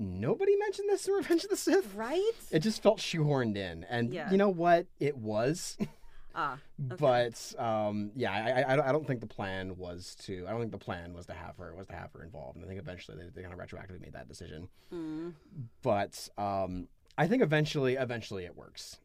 Nobody mentioned this in Revenge of the Sith. Right. It just felt shoehorned in, and Yeah. you know what? It was, ah. Okay. but um, yeah, I, I- I, don't, think the plan was to. I don't think the plan was to have her was to have her involved, and I think eventually they, they kind of retroactively made that decision. Hmm. But um, I think eventually, eventually it works.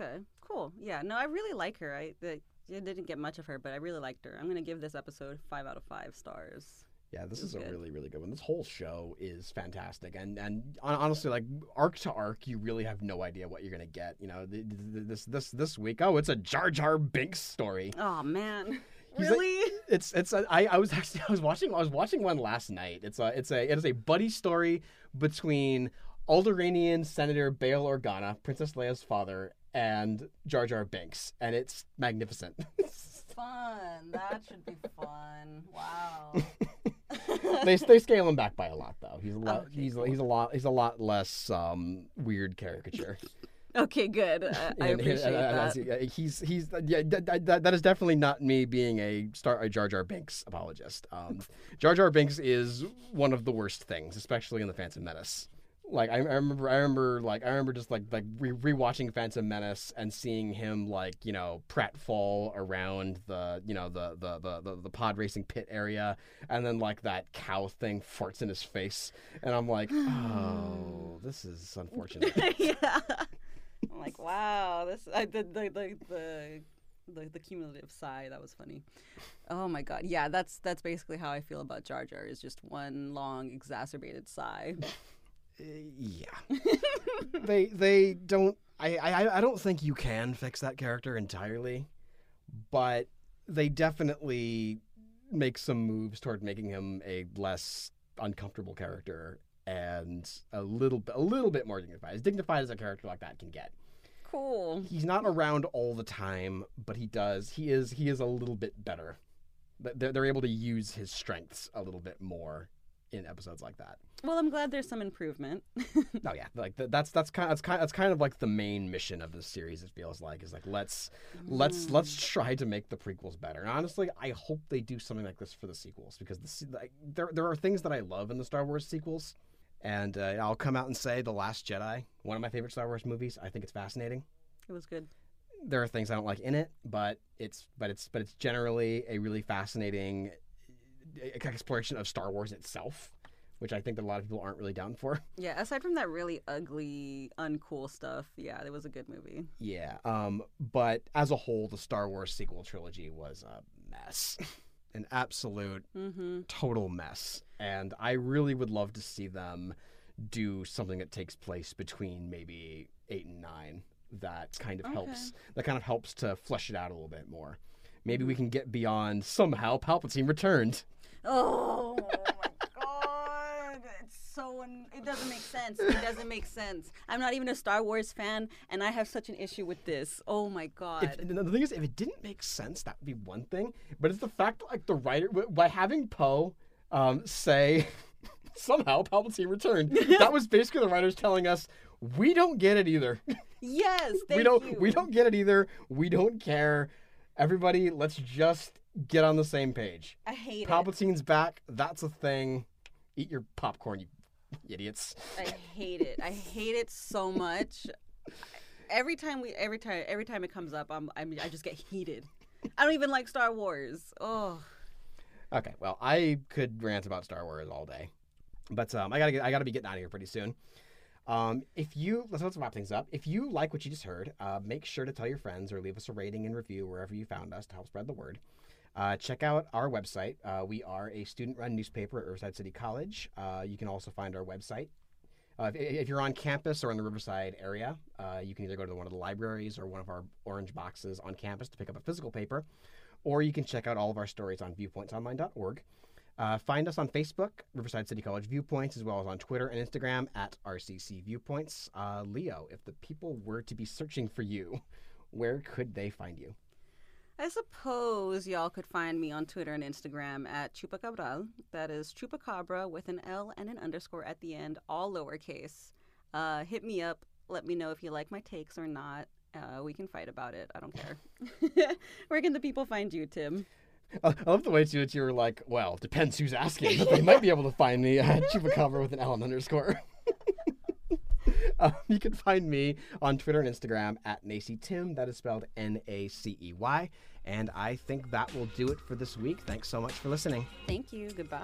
Okay. cool. Yeah, no, I really like her. I, the, I didn't get much of her, but I really liked her. I'm gonna give this episode five out of five stars. Yeah, this is a really, really good one. This whole show is fantastic, and and honestly, like arc to arc, you really have no idea what you're gonna get. You know, th- th- this this this week, oh, it's a Jar Jar Binks story. Oh man, He's like- really? It's it's a, I I was actually I was watching I was watching one last night. It's a it's a it is a buddy story between Alderaanian Senator Bail Organa, Princess Leia's father, and Jar Jar Binks, and it's magnificent. fun. That should be fun. Wow. they they scale him back by a lot though. He's a lot Okay, he's cool. he's a lot he's a lot less um weird caricature. okay, good. I, I appreciate and- and that. he's he's yeah that, that, that is definitely not me being a star a Jar Jar Binks apologist. Um, Jar Jar Binks is one of the worst things, especially in the Phantom Menace. Like I, I remember, I remember, like I remember just like like re- rewatching Phantom Menace and seeing him like you know pratfall around the you know the the, the the the pod racing pit area, and then like that cow thing farts in his face, and I'm like, oh, this is unfortunate. yeah. I'm like, wow, this I the the the the the, the cumulative sigh that was funny. Oh my god, yeah, that's that's basically how I feel about Jar Jar. Is just one long exacerbated sigh. Uh, yeah. they they don't I, I I don't think you can fix that character entirely, but they definitely make some moves toward making him a less uncomfortable character and a little bit a little bit more dignified. As dignified as a character like that can get. Cool. He's not around all the time, but he does. He is he is a little bit better. They're, they're able to use his strengths a little bit more in episodes like that. Well, I'm glad there's some improvement. Oh yeah, like th- that's that's kind that's kind that's kind of like the main mission of this series. It feels like is like let's let's let's try to make the prequels better. And honestly, I hope they do something like this for the sequels because the like, there there are things that I love in the Star Wars sequels, and uh, I'll come out and say the Last Jedi, one of my favorite Star Wars movies. I think it's fascinating. It was good. There are things I don't like in it, but it's but it's but it's generally a really fascinating exploration of Star Wars itself, which I think that a lot of people aren't really down for. Yeah, aside from that really ugly, uncool stuff, yeah, it was a good movie. Yeah. Um, but as a whole, the Star Wars sequel trilogy was a mess. An absolute Mm-hmm. total mess. And I really would love to see them do something that takes place between maybe eight and nine that kind of helps that kind of helps to flesh it out a little bit more. Maybe we can get beyond somehow Palpatine returned. Oh my god, it's so un- it doesn't make sense. It doesn't make sense. I'm not even a Star Wars fan, and I have such an issue with this. Oh my god. If, the thing is, if it didn't make sense, that would be one thing. But it's the fact, that, like the writer, by having Poe um, say somehow Palpatine returned, that was basically the writers telling us we don't get it either. yes, thank we don't. you. We don't get it either. We don't care. Everybody, let's just get on the same page. I hate it. Palpatine's back. That's a thing. Eat your popcorn, you idiots. I hate it. I hate it so much. Every time we, every time, every time it comes up, I'm, I'm, I just get heated. I don't even like Star Wars. Oh, Okay, well, I could rant about Star Wars all day, but um, I gotta get, I gotta be getting out of here pretty soon. Um, if you let's let's wrap things up. If you like what you just heard, uh, make sure to tell your friends or leave us a rating and review wherever you found us to help spread the word. Uh, check out our website. Uh, we are a student-run newspaper at Riverside City College. Uh, you can also find our website. Uh, if, if you're on campus or in the Riverside area, uh, you can either go to one of the libraries or one of our orange boxes on campus to pick up a physical paper, or you can check out all of our stories on viewpointsonline.org. Uh, find us on Facebook, Riverside City College Viewpoints, as well as on Twitter and Instagram at RCC Viewpoints. Leo, if the people were to be searching for you, where could they find you? I suppose y'all could find me on Twitter and Instagram at Chupacabral. That is Chupacabra with an L and an underscore at the end, all lowercase. Uh, hit me up. Let me know if you like my takes or not. Uh, we can fight about it. I don't care. Where can the people find you, Tim? I I love the way too that you were like, well, depends who's asking, but they might be able to find me at Chupacabra with an L and underscore. um, you can find me on Twitter and Instagram at Nacey Tim. That is spelled N A C E Y. And I think that will do it for this week. Thanks so much for listening. Thank you. Goodbye.